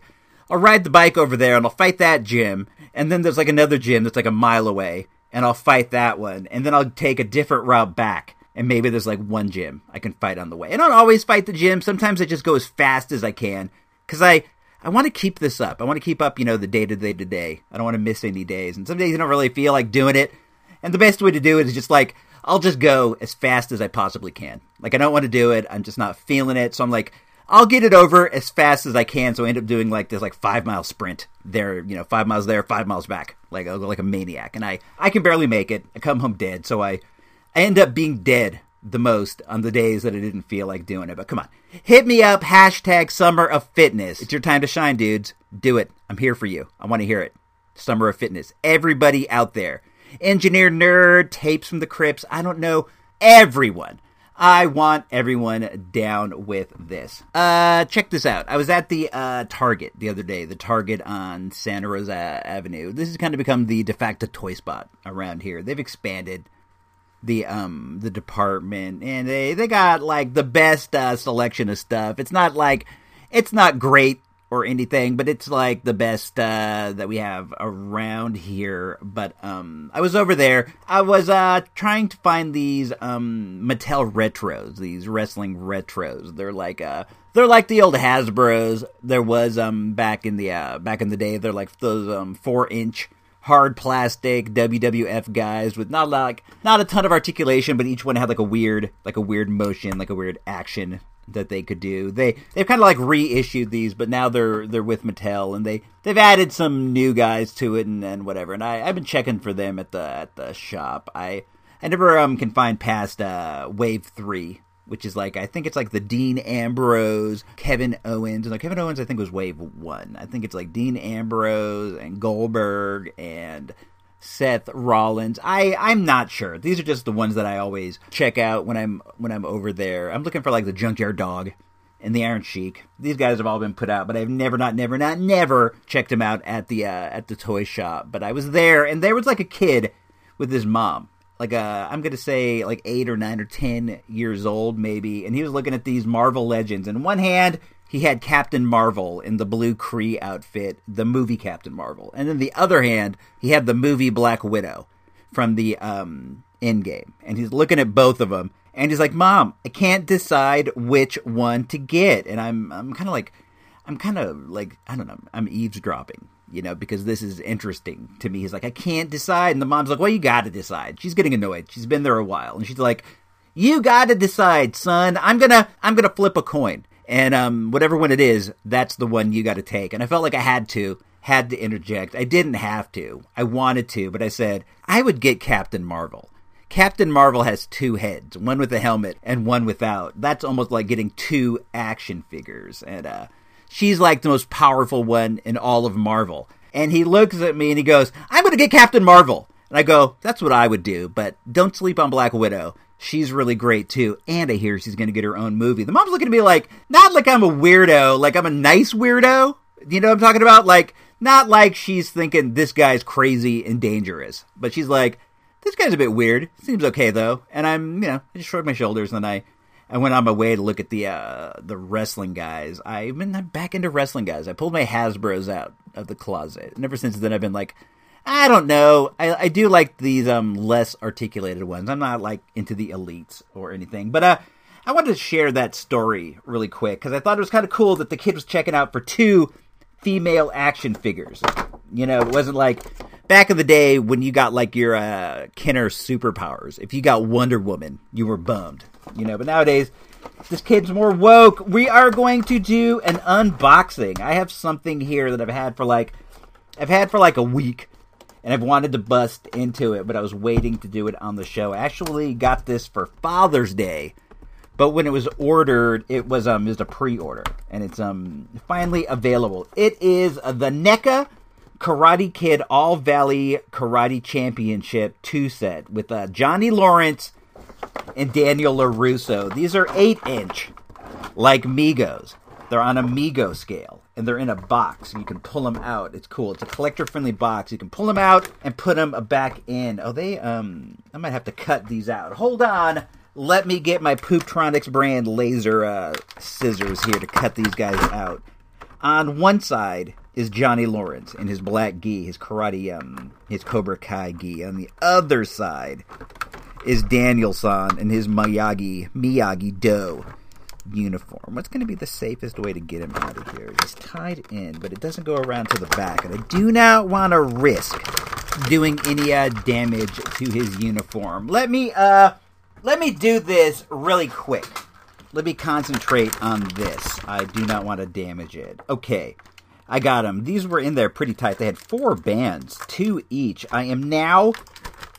S5: I'll ride the bike over there and I'll fight that gym. And then there's like another gym that's like a mile away. And I'll fight that one. And then I'll take a different route back. And maybe there's like one gym I can fight on the way. And I don't always fight the gym. Sometimes I just go as fast as I can. Because I, I want to keep this up. I want to keep up, you know, the day to day to day. I don't want to miss any days. And some days I don't really feel like doing it. And the best way to do it is just like, I'll just go as fast as I possibly can. Like, I don't want to do it. I'm just not feeling it. So I'm like, I'll get it over as fast as I can. So I end up doing like this like five mile sprint there, you know, five miles there, five miles back. Like like a maniac. And I, I can barely make it. I come home dead. So I, I end up being dead the most on the days that I didn't feel like doing it. But come on. Hit me up, hashtag summer of fitness. It's your time to shine, dudes. Do it. I'm here for you. I want to hear it. Summer of fitness. Everybody out there. Engineer nerd, tapes from the crypts. I don't know. Everyone. I want everyone down with this. Uh, check this out. I was at the uh, Target the other day, the Target on Santa Rosa Avenue. This has kind of become the de facto toy spot around here. They've expanded the um the department and they they got like the best uh, selection of stuff. It's not like it's not great or anything, but it's like the best uh, that we have around here. But um, I was over there. I was uh, trying to find these um, Mattel retros, these wrestling retros. They're like uh, they're like the old Hasbro's. There was um back in the uh, back in the day. They're like those um four inch hard plastic WWF guys with not like not a ton of articulation, but each one had like a weird like a weird motion, like a weird action that they could do. They they've kind of like reissued these, but now they're they're with Mattel and they they've added some new guys to it and, and whatever. And I I've been checking for them at the at the shop. I I never um can find past uh Wave Three. Which is like I think it's like the Dean Ambrose, Kevin Owens. No, Kevin Owens I think was Wave One. I think it's like Dean Ambrose and Goldberg and Seth Rollins. I I'm not sure. These are just the ones that I always check out when I'm when I'm over there. I'm looking for like the Junkyard Dog and the Iron Sheik. These guys have all been put out, but I've never not never not never checked them out at the uh, at the toy shop. But I was there and there was like a kid with his mom. Like uh, I'm gonna say like eight or nine or ten years old maybe, and he was looking at these Marvel Legends. In one hand, he had Captain Marvel in the blue Kree outfit, the movie Captain Marvel, and in the other hand, he had the movie Black Widow from the um, Endgame, and he's looking at both of them, and he's like, "Mom, I can't decide which one to get," and I'm I'm kind of like, I'm kind of like I don't know, I'm eavesdropping, you know, because this is interesting to me. He's like, I can't decide, and the mom's like, Well, you got to decide. She's getting annoyed. She's been there a while, and she's like, You got to decide, son. I'm gonna I'm gonna flip a coin and um, whatever one it is, that's the one you got to take. And I felt like I had to, had to interject. I didn't have to. I wanted to, but I said I would get Captain Marvel. Captain Marvel has two heads, one with a helmet and one without. That's almost like getting two action figures, and uh, she's like the most powerful one in all of Marvel. And he looks at me and he goes, "I'm going to get Captain Marvel." And I go, "That's what I would do, but don't sleep on Black Widow." She's really great too. And I hear she's going to get her own movie. The mom's looking at me like, not like I'm a weirdo, like I'm a nice weirdo. You know what I'm talking about? Like, not like she's thinking this guy's crazy and dangerous, but she's like, this guy's a bit weird. Seems okay though. And I'm, you know, I just shrugged my shoulders and I, I went on my way to look at the uh, the wrestling guys. I've been back into wrestling guys. I pulled my Hasbro's out of the closet, and ever since then I've been like, I don't know. I, I do like these um less articulated ones. I'm not like into the elites or anything, but uh, I wanted to share that story really quick because I thought it was kind of cool that the kid was checking out for two female action figures. You know, it wasn't like back in the day when you got like your uh, Kenner superpowers. If you got Wonder Woman, you were bummed. You know, but nowadays this kid's more woke. We are going to do an unboxing. I have something here that I've had for like I've had for like a week and I've wanted to bust into it, but I was waiting to do it on the show. I actually got this for Father's Day, but when it was ordered, it was um just a pre-order, and it's um finally available. It is the NECA Karate Kid All Valley Karate Championship two set with uh, Johnny Lawrence and Daniel LaRusso. These are eight inch, like Megos. They're on a Mego scale, and they're in a box. You can pull them out. It's cool. It's a collector-friendly box. You can pull them out and put them back in. Oh, they um, I might have to cut these out. Hold on. Let me get my Pooptronics brand laser uh, scissors here to cut these guys out. On one side is Johnny Lawrence in his black gi, his karate, um, his Cobra Kai gi. On the other side is Daniel-san in his Miyagi Miyagi Do uniform. What's going to be the safest way to get him out of here? He's tied in, but it doesn't go around to the back, and I do not want to risk doing any uh, damage to his uniform. Let me uh, let me do this really quick. Let me concentrate on this. I do not want to damage it. Okay. I got them. These were in there pretty tight. They had four bands, two each. I am now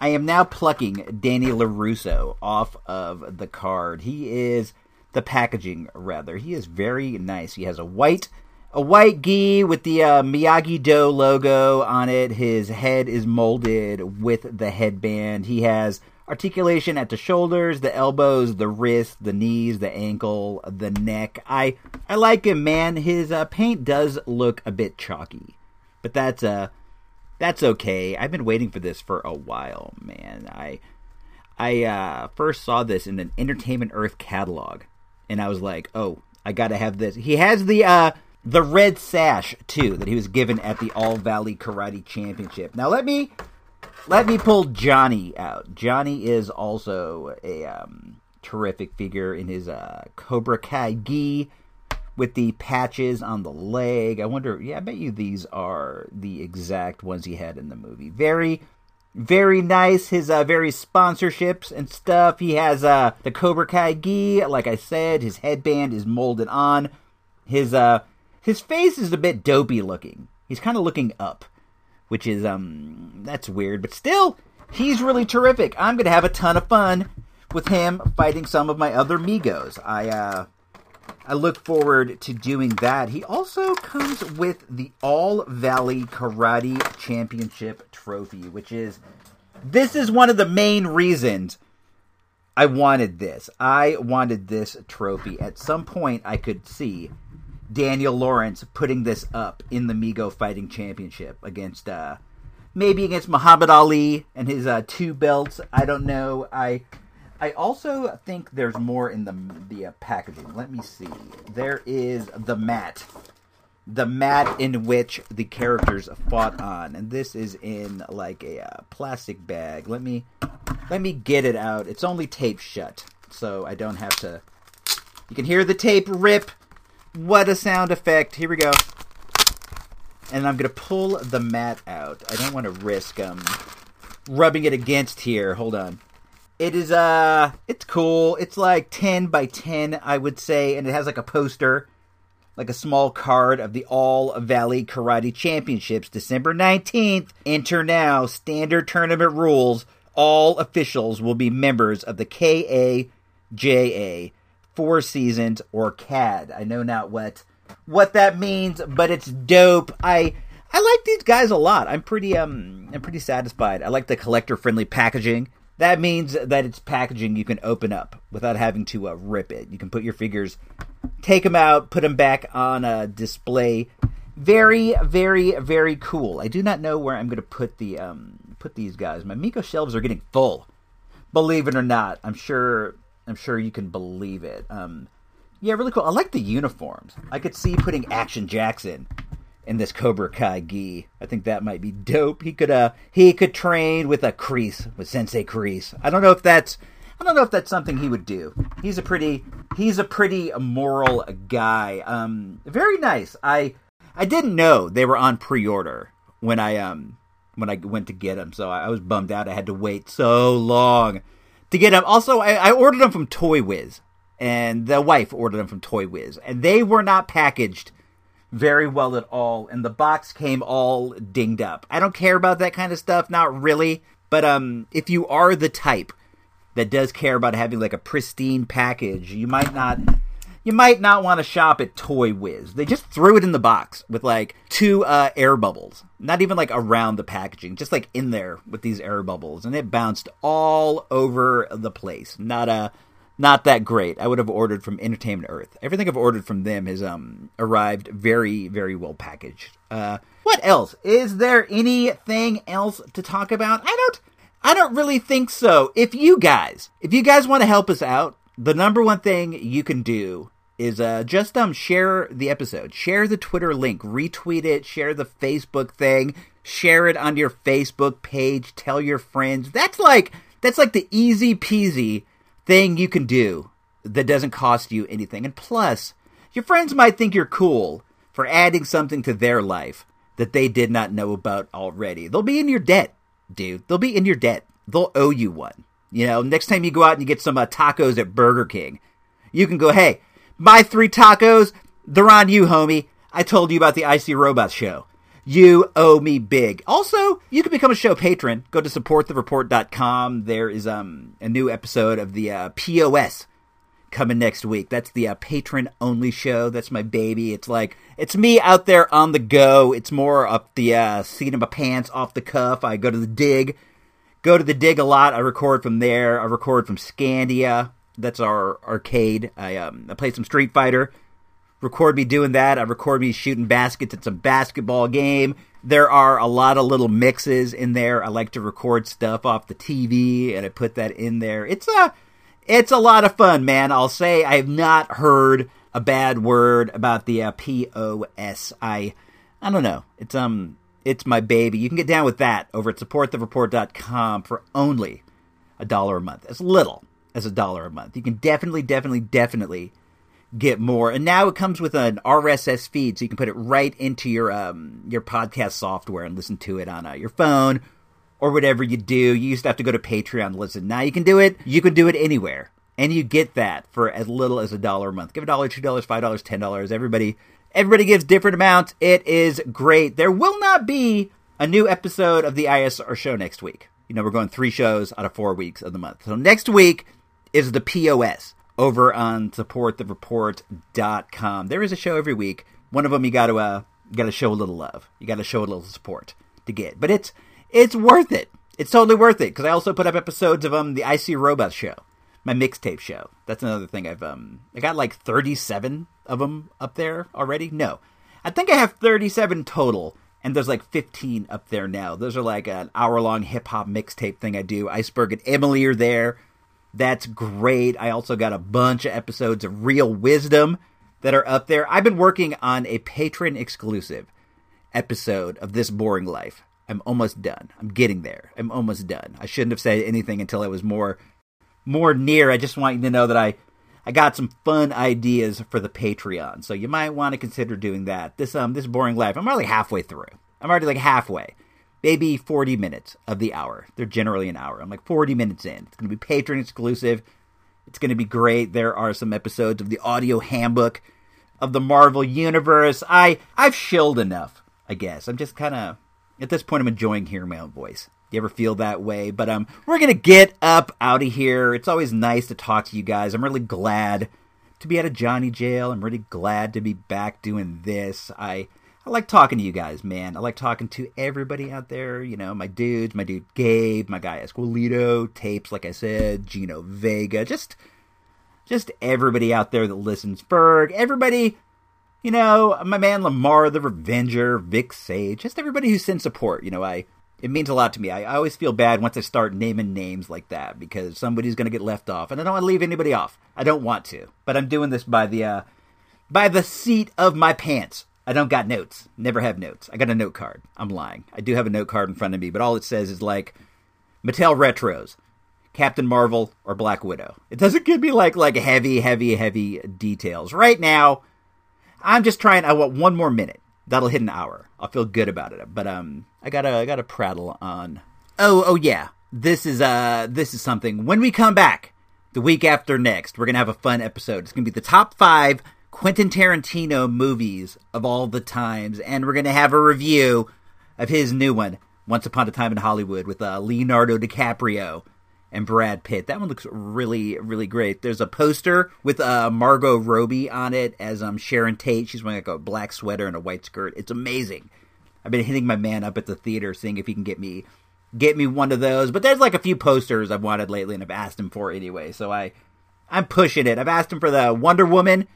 S5: I am now plucking Danny LaRusso off of the card. He is the packaging rather. He is very nice. He has a white a white gi with the uh, Miyagi Do logo on it. His head is molded with the headband. He has articulation at the shoulders, the elbows, the wrist, the knees, the ankle, the neck. I I like him, man. His uh, paint does look a bit chalky, but that's uh that's okay. I've been waiting for this for a while, man. I I uh, first saw this in an Entertainment Earth catalog, and I was like, "Oh, I got to have this." He has the uh, the red sash too that he was given at the All Valley Karate Championship. Now let me let me pull Johnny out. Johnny is also a um, terrific figure in his uh, Cobra Kai gi with the patches on the leg. I wonder, yeah, I bet you these are the exact ones he had in the movie. Very, very nice. His uh, various sponsorships and stuff. He has uh, the Cobra Kai gi. Like I said, his headband is molded on. His uh, his face is a bit dopey looking. He's kind of looking up, which is um, that's weird, but still, he's really terrific. I'm gonna have a ton of fun with him fighting some of my other Megos. I uh, I look forward to doing that. He also comes with the All Valley Karate Championship trophy, which is this is one of the main reasons I wanted this. I wanted this trophy. At some point, I could see Daniel Lawrence putting this up in the Mego Fighting Championship against uh maybe against Muhammad Ali and his uh, two belts. I don't know. I I also think there's more in the the uh, packaging. Let me see. There is the mat, the mat in which the characters fought on, and this is in like a uh, plastic bag. Let me let me get it out. It's only taped shut, so I don't have to. You can hear the tape rip. What a sound effect! Here we go. And I'm gonna pull the mat out. I don't want to risk um rubbing it against here. Hold on. It is uh it's cool. It's like 10 by 10, I would say, and it has like a poster, like a small card of the All Valley Karate Championships December 19th. Enter now. Standard tournament rules. All officials will be members of the KAJA, four seasons or CAD. I know not what what that means, but it's dope. I I like these guys a lot. I'm pretty um I'm pretty satisfied. I like the collector friendly packaging. That means that it's packaging you can open up without having to uh, rip it. You can put your figures, take them out, put them back on a display. Very, very, very cool. I do not know where I'm going to put the um, put these guys. My Mego shelves are getting full. Believe it or not, I'm sure. I'm sure you can believe it. Um, yeah, really cool. I like the uniforms. I could see putting Action Jackson in this Cobra Kai gi. I think that might be dope. He could uh he could train with a Kreese with Sensei Kreese. I don't know if that's I don't know if that's something he would do. He's a pretty he's a pretty moral guy. Um very nice. I I didn't know they were on pre-order when I um when I went to get them, so I was bummed out. I had to wait so long to get them. Also, I, I ordered them from Toy Wiz, and the wife ordered them from Toy Wiz, and they were not packaged very well at all, and the box came all dinged up. I don't care about that kind of stuff, not really. But um, if you are the type that does care about having like a pristine package, you might not. You might not want to shop at Toy Wiz. They just threw it in the box with like two uh, air bubbles, not even like around the packaging, just like in there with these air bubbles, and it bounced all over the place. Not a not that great. I would have ordered from Entertainment Earth. Everything I've ordered from them has um arrived very very well packaged. Uh, what else? Is there anything else to talk about? I don't. I don't really think so. If you guys, if you guys want to help us out, the number one thing you can do is uh, just um share the episode, share the Twitter link, retweet it, share the Facebook thing, share it on your Facebook page, tell your friends. That's like that's like the easy peasy thing you can do that doesn't cost you anything. And plus, your friends might think you're cool for adding something to their life that they did not know about already. They'll be in your debt, dude. They'll be in your debt. They'll owe you one. You know, next time you go out and you get some uh, tacos at Burger King, you can go, hey, my three tacos, they're on you, homie. I told you about the Icy Robots show. You owe me big. Also, you can become a show patron. Go to supportthereport.com. There is um, a new episode of the uh, POS coming next week. That's the uh, patron only show. That's my baby. It's like it's me out there on the go. It's more up the uh, seat of my pants, off the cuff. I go to the dig, go to the dig a lot. I record from there. I record from Scandia. That's our arcade. I um I play some Street Fighter. Record me doing that. I record me shooting baskets at some basketball game. There are a lot of little mixes in there. I like to record stuff off the TV and I put that in there. It's a it's a lot of fun, man. I'll say I have not heard a bad word about the uh, POS. I I don't know. It's um it's my baby. You can get down with that over at supportthereport.com for only a dollar a month. As little as a dollar a month. You can definitely definitely definitely get more. And now it comes with an RSS feed, so you can put it right into your um, your podcast software and listen to it on uh, your phone or whatever you do. You used to have to go to Patreon to listen. Now you can do it. You can do it anywhere, and you get that for as little as a dollar a month. Give a dollar, two dollars, five dollars, ten dollars. Everybody, everybody gives different amounts. It is great. There will not be a new episode of the ISR show next week. You know, we're going three shows out of four weeks of the month. So next week is the POS over on supportthereport.com. There is a show every week. One of them you got to uh, got to show a little love. You got to show a little support to get. But it's it's worth it. It's totally worth it because I also put up episodes of um the Icy Robot show, my mixtape show. That's another thing I've um I got like 37 of them up there already. No. I think I have 37 total and there's like 15 up there now. Those are like an hour long hip hop mixtape thing I do. Iceberg and Emily are there. That's great. I also got a bunch of episodes of Real Wisdom that are up there. I've been working on a patron exclusive episode of This Boring Life. I'm almost done. I'm getting there. I'm almost done. I shouldn't have said anything until I was more more near. I just want you to know that I I got some fun ideas for the Patreon. So you might want to consider doing that. This um this boring life. I'm already halfway through. I'm already like halfway maybe 40 minutes of the hour. They're generally an hour. I'm like 40 minutes in. It's going to be patron exclusive. It's going to be great. There are some episodes of the audio handbook of the Marvel universe. I I've shilled enough, I guess. I'm just kind of at this point I'm enjoying hearing my own voice. You ever feel that way? But um we're going to get up out of here. It's always nice to talk to you guys. I'm really glad to be out of Johnny jail. I'm really glad to be back doing this. I I like talking to you guys, man. I like talking to everybody out there. You know, my dudes, my dude Gabe, my guy Esquilito, tapes, like I said, Gino Vega, just, just everybody out there that listens. Ferg, everybody, you know, my man Lamar the Revenger, Vic Sage, just everybody who sends support. You know, I, it means a lot to me. I, I always feel bad once I start naming names like that because somebody's going to get left off, and I don't want to leave anybody off. I don't want to, but I'm doing this by the, uh, by the seat of my pants. I don't got notes. Never have notes. I got a note card. I'm lying. I do have a note card in front of me, but all it says is like Mattel Retros, Captain Marvel, or Black Widow. It doesn't give me like like heavy, heavy, heavy details. Right now, I'm just trying. I want one more minute. That'll hit an hour. I'll feel good about it. But um, I gotta I gotta prattle on. Oh oh yeah, this is uh this is something. When we come back the week after next, we're gonna have a fun episode. It's gonna be the top five Quentin Tarantino movies of all the times, and we're going to have a review of his new one, Once Upon a Time in Hollywood, with uh, Leonardo DiCaprio and Brad Pitt. That one looks really, really great. There's a poster with uh, Margot Robbie on it as um, Sharon Tate. She's wearing like a black sweater and a white skirt. It's amazing. I've been hitting my man up at the theater, seeing if he can get me get me one of those. But there's like a few posters I've wanted lately, and I've asked him for anyway. So I I'm pushing it. I've asked him for the Wonder Woman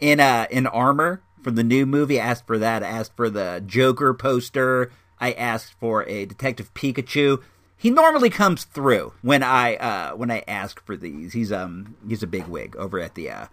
S5: in uh in armor from the new movie. I asked for that. I asked for the Joker poster. I asked for a Detective Pikachu. He normally comes through when I uh when I ask for these. He's um he's a big wig over at the uh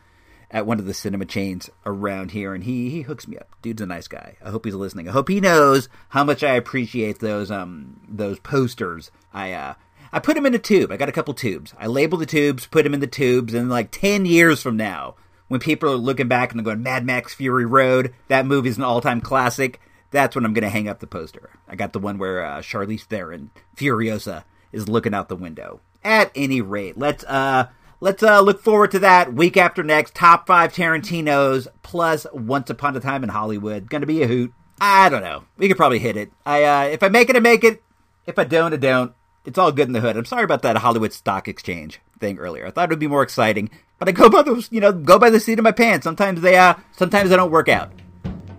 S5: at one of the cinema chains around here, and he he hooks me up. Dude's a nice guy. I hope he's listening. I hope he knows how much I appreciate those um those posters. I uh I put them in a tube. I got a couple tubes. I label the tubes, put them in the tubes, and like ten years from now, when people are looking back and they're going Mad Max Fury Road, that movie's an all time classic. That's when I'm going to hang up the poster. I got the one where uh, Charlize Theron, Furiosa, is looking out the window. At any rate, let's uh let's uh look forward to that week after next. Top five Tarantino's plus Once Upon a Time in Hollywood. Going to be a hoot. I don't know. We could probably hit it. I uh if I make it, I make it. If I don't, I don't. It's all good in the hood. I'm sorry about that Hollywood Stock Exchange thing earlier. I thought it would be more exciting, but I go by the you know go by the seat of my pants. Sometimes they uh sometimes they don't work out.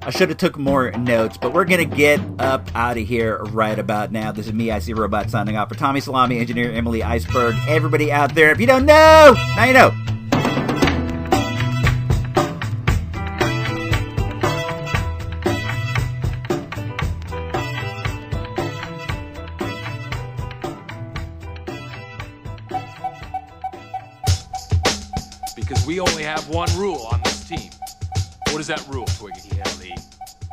S5: I should have took more notes, but we're gonna get up out of here right about now. This is me, I see Robot, signing off for Tommy Salami, engineer Emily Iceberg, everybody out there. If you don't know, now you know.
S13: Have one rule on this team. What is that rule, Twiggy?
S14: ELE.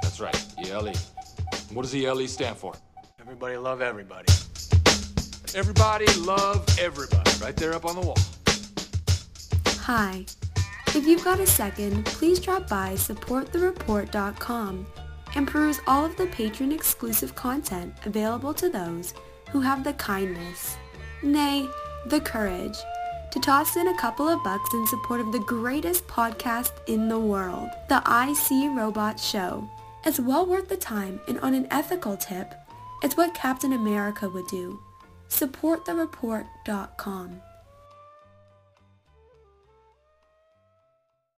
S13: That's right, ELE. What does ELE stand for?
S14: Everybody love everybody.
S13: Everybody love everybody. Right there up on the wall.
S15: Hi. If you've got a second, please drop by supportthereport.com and peruse all of the patron exclusive content available to those who have the kindness, nay, the courage, to toss in a couple of bucks in support of the greatest podcast in the world, the IC Robot Show. It's well worth the time, and on an ethical tip, it's what Captain America would do. SupportTheReport.com.